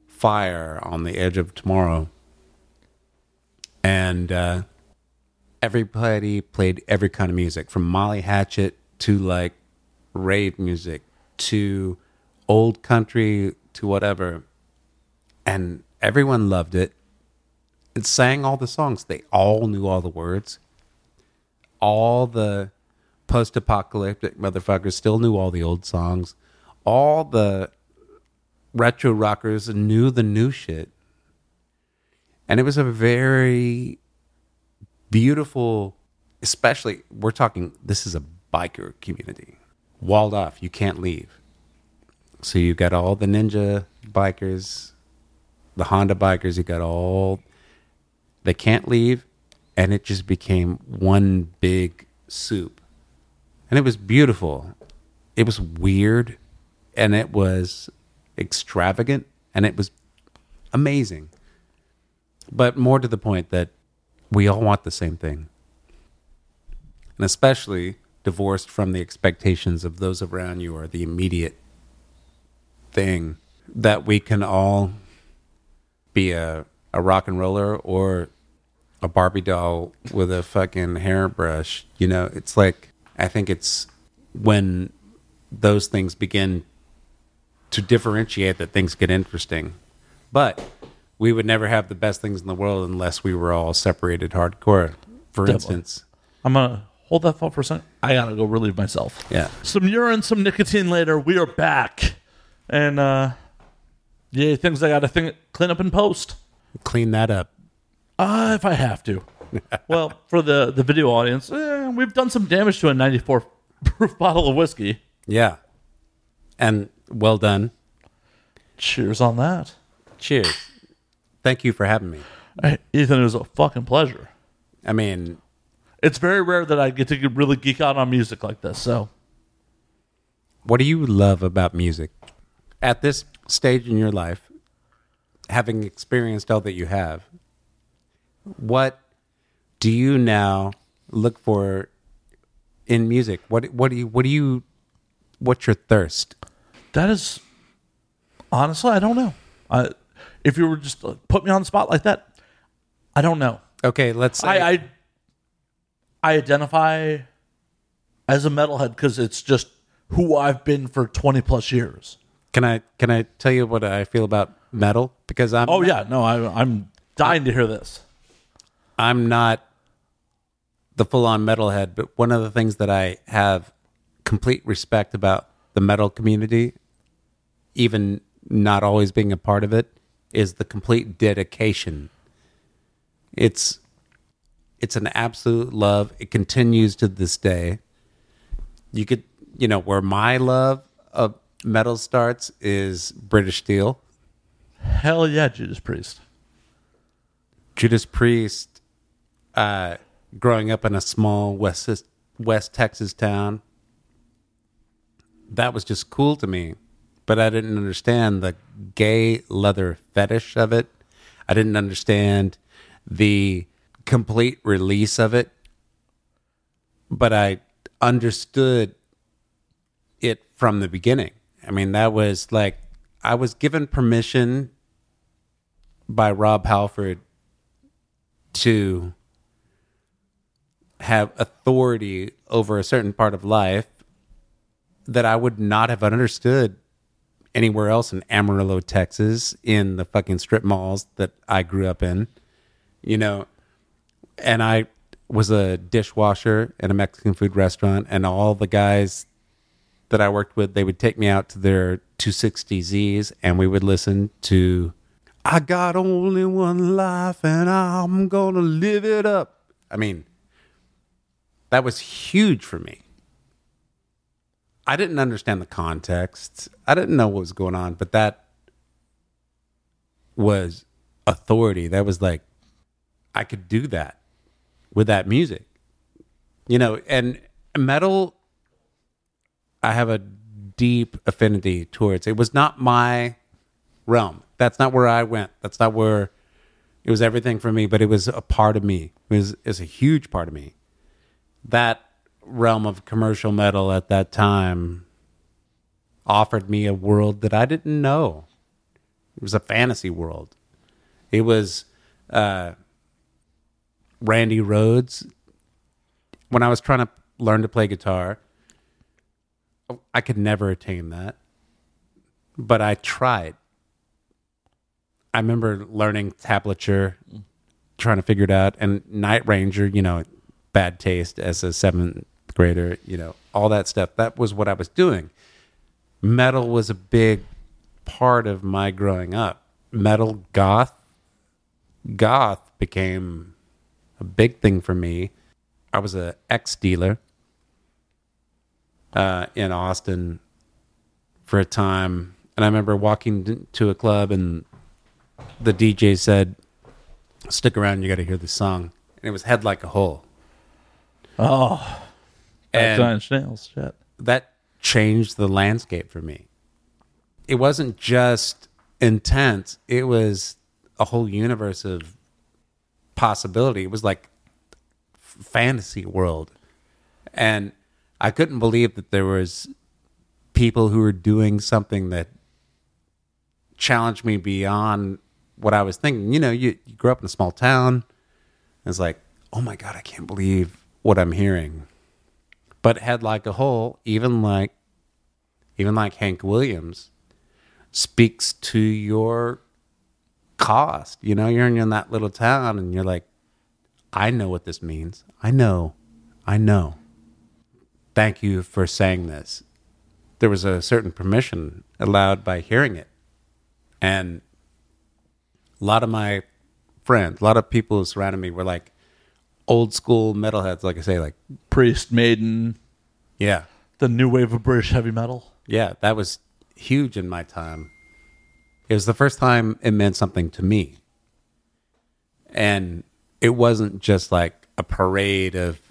fire on the edge of tomorrow and uh, everybody played every kind of music from Molly Hatchet to like rave music to old country to whatever, and everyone loved it. It sang all the songs. They all knew all the words. All the post-apocalyptic motherfuckers still knew all the old songs. All the retro rockers knew the new shit and it was a very beautiful especially we're talking this is a biker community walled off you can't leave so you got all the ninja bikers the honda bikers you got all they can't leave and it just became one big soup. And it was beautiful. It was weird and it was extravagant and it was amazing. But more to the point that we all want the same thing. And especially divorced from the expectations of those around you or the immediate thing that we can all be a, a rock and roller or a Barbie doll with a fucking hairbrush. You know, it's like I think it's when those things begin to differentiate that things get interesting. But we would never have the best things in the world unless we were all separated hardcore. For instance, I'm gonna hold that thought for a second. I gotta go relieve myself. yeah. Some urine, some nicotine later. We are back, and uh yeah, things I gotta think, clean up and post. Clean that up. Uh, if I have to. well, for the the video audience, eh, we've done some damage to a 94 proof bottle of whiskey. Yeah. And well done. Cheers on that. Cheers. Thank you for having me. Hey, Ethan, it was a fucking pleasure. I mean, It's very rare that I get to really geek out on music like this. So, what do you love about music? At this stage in your life, having experienced all that you have, what do you now look for in music? What what do you what do you what's your thirst? that is honestly, I don't know. I, if you were just uh, put me on the spot like that, I don't know. Okay, let's say I, I I identify as a metalhead because it's just who I've been for twenty plus years. Can I can I tell you what I feel about metal because I'm Oh yeah, no, I, I'm dying to hear this. I'm not the full on metalhead, but one of the things that I have complete respect about the metal community, even not always being a part of it, is the complete dedication. It's it's an absolute love. It continues to this day. You could you know, where my love of metal starts is British Steel. Hell yeah, Judas Priest. Judas Priest, uh, growing up in a small West West Texas town, that was just cool to me. But I didn't understand the gay leather fetish of it. I didn't understand the complete release of it. But I understood it from the beginning. I mean, that was like I was given permission by Rob Halford to have authority over a certain part of life that I would not have understood anywhere else in Amarillo, Texas, in the fucking strip malls that I grew up in, you know. And I was a dishwasher in a Mexican food restaurant, and all the guys that I worked with, they would take me out to their 260Zs, and we would listen to I got only one life and I'm gonna live it up. I mean, that was huge for me. I didn't understand the context. I didn't know what was going on, but that was authority. That was like I could do that with that music. You know, and metal I have a deep affinity towards. It was not my realm. That's not where I went. That's not where it was everything for me, but it was a part of me. It was, was a huge part of me. That realm of commercial metal at that time offered me a world that I didn't know. It was a fantasy world. It was uh, Randy Rhoads. When I was trying to learn to play guitar, I could never attain that, but I tried. I remember learning tablature, trying to figure it out, and Night Ranger, you know, bad taste as a seventh grader, you know, all that stuff. That was what I was doing. Metal was a big part of my growing up. Metal goth, goth became a big thing for me. I was a ex dealer uh, in Austin for a time, and I remember walking to a club and the DJ said, "Stick around, you got to hear this song." And it was "Head Like a Hole," Oh, Nine Inch Nails. Shit. that changed the landscape for me. It wasn't just intense; it was a whole universe of possibility. It was like fantasy world, and I couldn't believe that there was people who were doing something that challenged me beyond what I was thinking. You know, you, you grew up in a small town. It's like, oh my god, I can't believe what I'm hearing. But had like a whole, even like even like Hank Williams speaks to your cost. You know, you're in that little town and you're like, I know what this means. I know. I know. Thank you for saying this. There was a certain permission allowed by hearing it. And a lot of my friends, a lot of people who surrounded me were like old school metalheads, like I say, like, Priest, Maiden, yeah, the new wave of British heavy metal. yeah, that was huge in my time. It was the first time it meant something to me. And it wasn't just like a parade of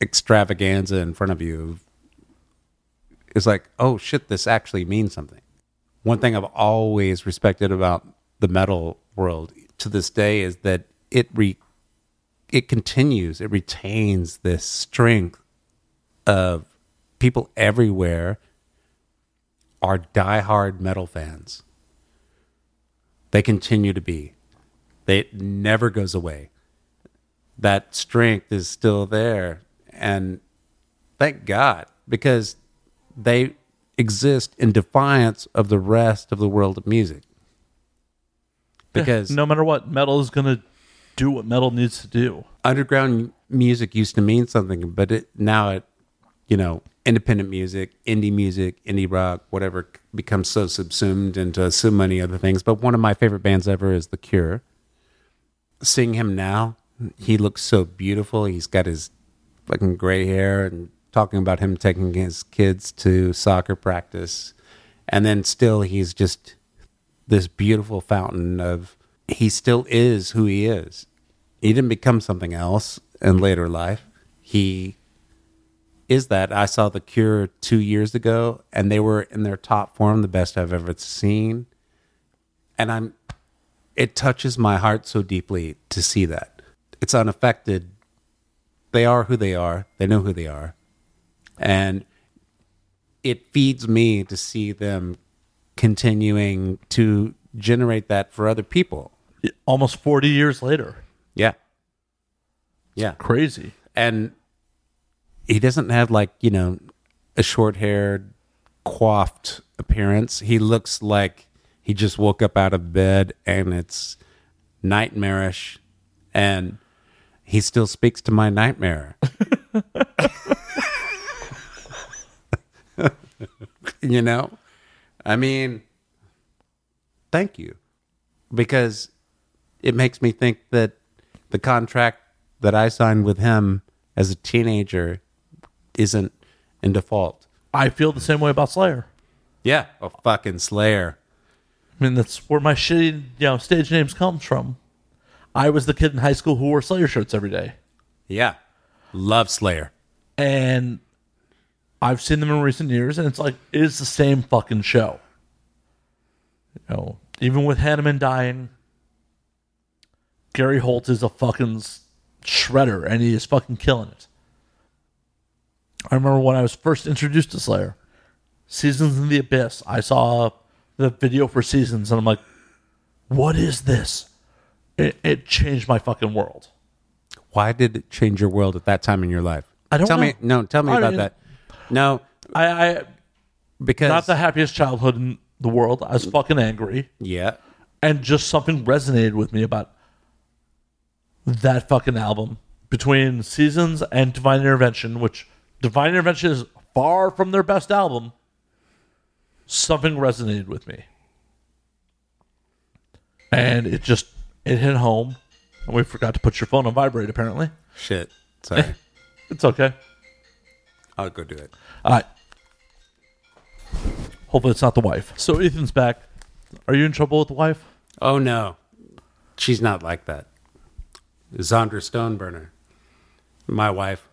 extravaganza in front of you. is like, oh shit, this actually means something. One thing I've always respected about the metal world to this day is that it re it continues, it retains this strength of people everywhere are diehard metal fans. They continue to be. They it never goes away. That strength is still there, and thank God because they exist in defiance of the rest of the world of music. Because no matter what, metal is gonna do what metal needs to do. underground music used to mean something, but it now it, you know, independent music, indie music, indie rock, whatever becomes so subsumed into so many other things. But one of my favorite bands ever is The Cure. Seeing him now, he looks so beautiful. He's got his fucking gray hair and talking about him taking his kids to soccer practice. And then still he's just this beautiful fountain of he still is who he is. He didn't become something else in later life. He is that. I saw The Cure two years ago, and they were in their top form, the best I've ever seen. And I'm, it touches my heart so deeply to see that. It's unaffected. They are who they are. They know who they are, and it feeds me to see them continuing to generate that for other people. Almost forty years later, Yeah. Yeah. crazy. And he doesn't have like, you know, a short haired, coiffed appearance. He looks like he just woke up out of bed and it's nightmarish and he still speaks to my nightmare. you know? I mean, thank you. Because it makes me think that the contract that I signed with him as a teenager isn't in default. I feel the same way about Slayer. Yeah, a fucking Slayer. I mean, that's where my shitty, you know, stage names comes from. I was the kid in high school who wore Slayer shirts every day, Yeah, love Slayer. and I've seen them in recent years, and it's like it is the same fucking show. You know, even with Hanneman dying, Gary Holt is a fucking shredder, and he is fucking killing it. I remember when I was first introduced to Slayer, Seasons in the Abyss. I saw the video for Seasons, and I'm like, "What is this?" It, it changed my fucking world. Why did it change your world at that time in your life? I don't tell know. me. No, tell me I about mean- that. No, I, I because not the happiest childhood in the world. I was fucking angry, yeah, and just something resonated with me about that fucking album between Seasons and Divine Intervention, which Divine Intervention is far from their best album. Something resonated with me, and it just it hit home. And we forgot to put your phone on vibrate. Apparently, shit. Sorry, it's okay. I'll go do it. All right. Hopefully, it's not the wife. So Ethan's back. Are you in trouble with the wife? Oh no, she's not like that. Zandra Stoneburner, my wife.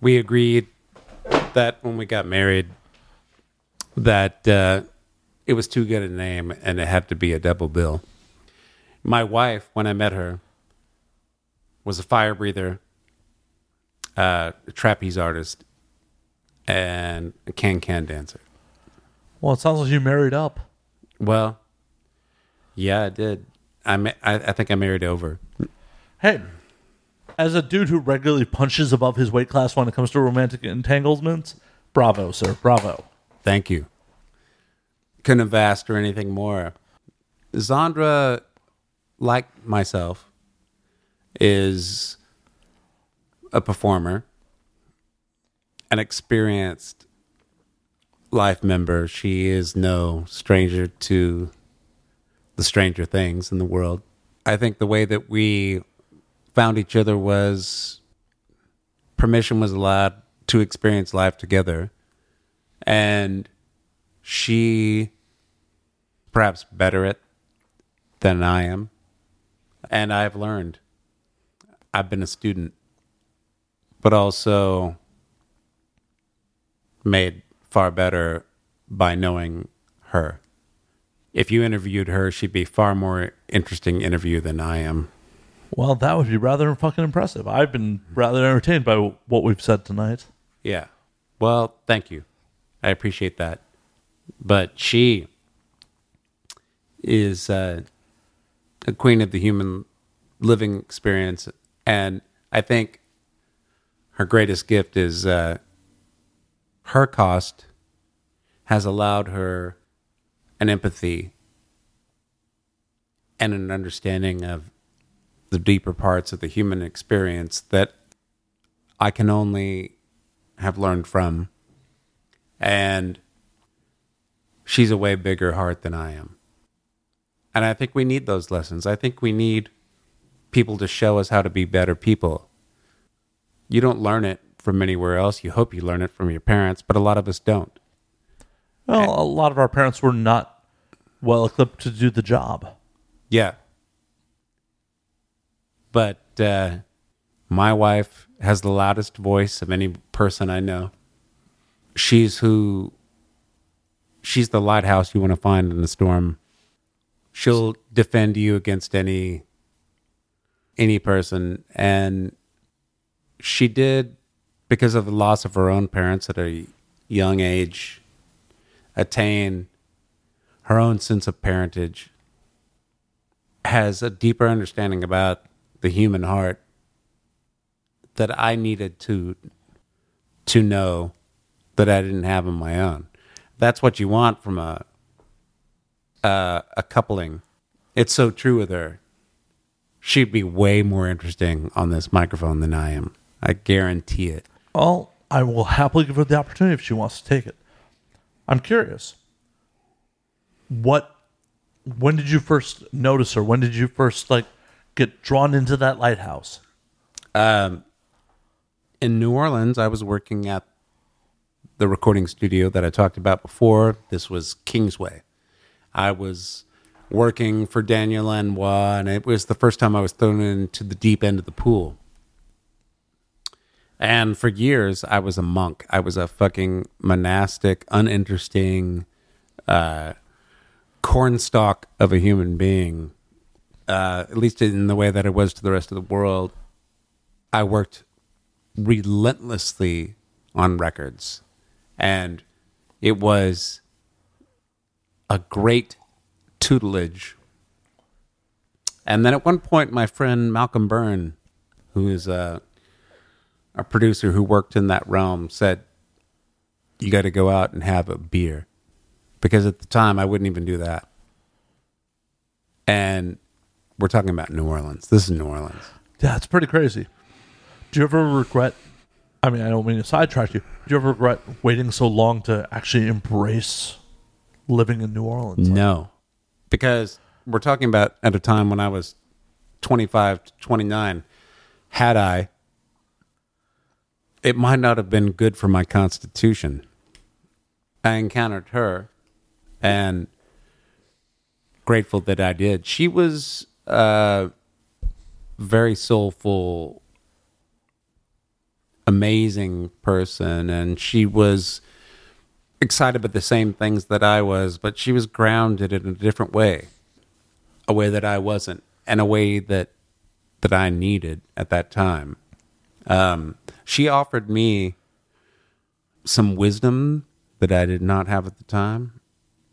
We agreed that when we got married, that uh, it was too good a name and it had to be a double bill. My wife, when I met her, was a fire breather, uh, a trapeze artist, and a can can dancer. Well, it sounds like you married up. Well, yeah, I did. I, ma- I I think I married over. Hey, As a dude who regularly punches above his weight class when it comes to romantic entanglements, bravo, sir, bravo. Thank you. Couldn't have asked her anything more. Zandra, like myself, is a performer, an experienced life member. She is no stranger to the stranger things in the world. I think the way that we found each other was permission was allowed to experience life together and she perhaps better it than I am. And I've learned. I've been a student, but also made far better by knowing her. If you interviewed her, she'd be far more interesting interview than I am. Well, that would be rather fucking impressive. I've been rather entertained by what we've said tonight. Yeah. Well, thank you. I appreciate that. But she is uh, a queen of the human living experience. And I think her greatest gift is uh, her cost has allowed her an empathy and an understanding of the deeper parts of the human experience that I can only have learned from. And she's a way bigger heart than I am. And I think we need those lessons. I think we need people to show us how to be better people. You don't learn it from anywhere else. You hope you learn it from your parents, but a lot of us don't. Well, a lot of our parents were not well equipped to do the job. Yeah. But uh, my wife has the loudest voice of any person I know. She's who, she's the lighthouse you want to find in the storm. She'll defend you against any, any person. And she did, because of the loss of her own parents at a young age, attain her own sense of parentage has a deeper understanding about the human heart that I needed to to know that I didn't have on my own. That's what you want from a a, a coupling. It's so true with her. She'd be way more interesting on this microphone than I am. I guarantee it. Well, I will happily give her the opportunity if she wants to take it. I'm curious. What when did you first notice her? When did you first like get drawn into that lighthouse? Um, in New Orleans, I was working at the recording studio that I talked about before. This was Kingsway. I was working for Daniel Lanois, and it was the first time I was thrown into the deep end of the pool. And for years, I was a monk. I was a fucking monastic, uninteresting, uh, cornstalk of a human being. Uh, at least in the way that it was to the rest of the world. I worked relentlessly on records, and it was a great tutelage. And then at one point, my friend Malcolm Burn, who is a, a producer who worked in that realm, said, You got to go out and have a beer. Because at the time, I wouldn't even do that. And we're talking about New Orleans. This is New Orleans. Yeah, it's pretty crazy. Do you ever regret? I mean, I don't mean to sidetrack you. Do you ever regret waiting so long to actually embrace living in New Orleans? No, because we're talking about at a time when I was 25 to 29. Had I, it might not have been good for my constitution. I encountered her and grateful that I did. She was uh, very soulful, amazing person, and she was excited about the same things that I was, but she was grounded in a different way, a way that I wasn't, and a way that that I needed at that time. Um, she offered me some wisdom that I did not have at the time.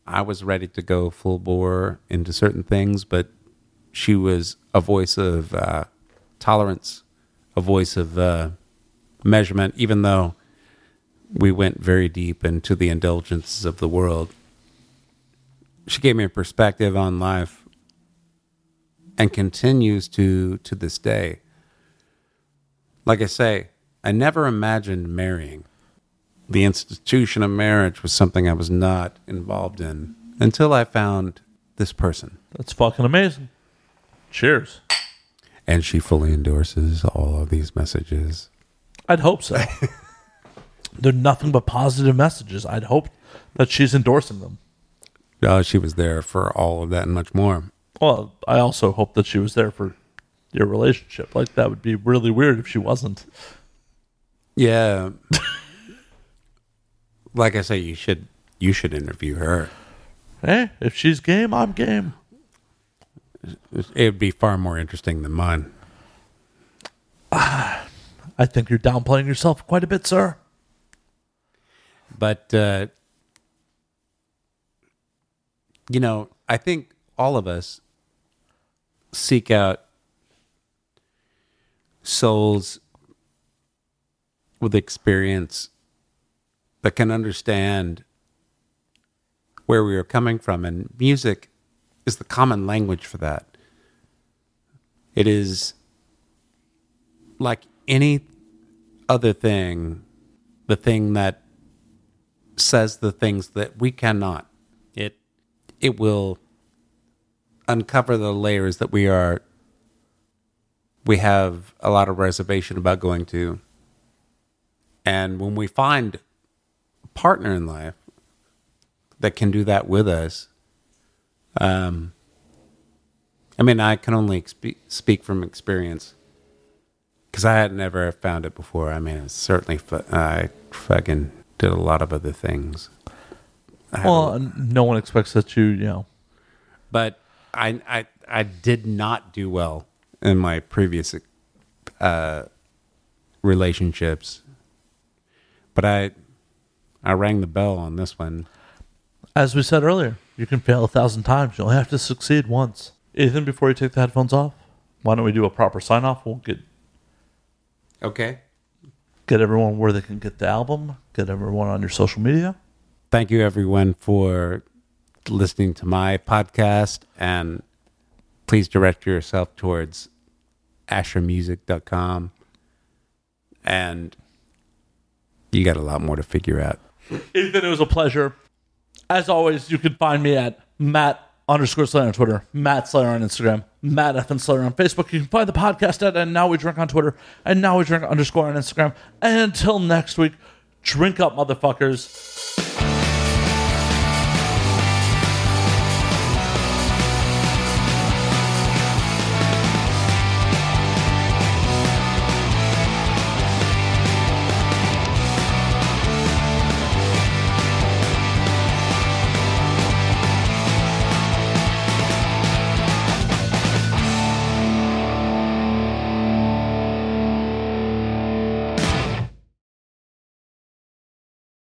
I was ready to go full bore into certain things, but she was a voice of uh, tolerance, a voice of uh, measurement, even though we went very deep into the indulgences of the world. She gave me a perspective on life and continues to to this day. Like I say, I never imagined marrying. The institution of marriage was something I was not involved in until I found this person. That's fucking amazing. Cheers. And she fully endorses all of these messages. I'd hope so. They're nothing but positive messages. I'd hope that she's endorsing them. Uh, she was there for all of that and much more. Well, I also hope that she was there for your relationship. Like that would be really weird if she wasn't. Yeah. like I say, you should you should interview her. Hey, if she's game, I'm game. It would be far more interesting than mine. I think you're downplaying yourself quite a bit, sir. But uh, you know, I think all of us seek out souls with experience that can understand where we are coming from. And music is the common language for that. It is like any other thing the thing that says the things that we cannot. It it will uncover the layers that we are we have a lot of reservation about going to. And when we find a partner in life that can do that with us um i mean i can only expe- speak from experience because i had never found it before. I mean it's certainly i fucking did a lot of other things I Well, no one expects that you, you know. but I I I did not do well in my previous uh, relationships. But I I rang the bell on this one. As we said earlier, you can fail a thousand times. You only have to succeed once. Ethan, before you take the headphones off, why don't we do a proper sign off? We'll get Okay. Get everyone where they can get the album, get everyone on your social media. Thank you everyone for listening to my podcast and please direct yourself towards ashermusic.com and you got a lot more to figure out. Ethan, it was a pleasure. As always, you can find me at Matt underscore Slayer on Twitter, Matt Slayer on Instagram, Matt F and Slayer on Facebook. You can find the podcast at and now we drink on Twitter, and now we drink underscore on Instagram. And until next week, drink up, motherfuckers.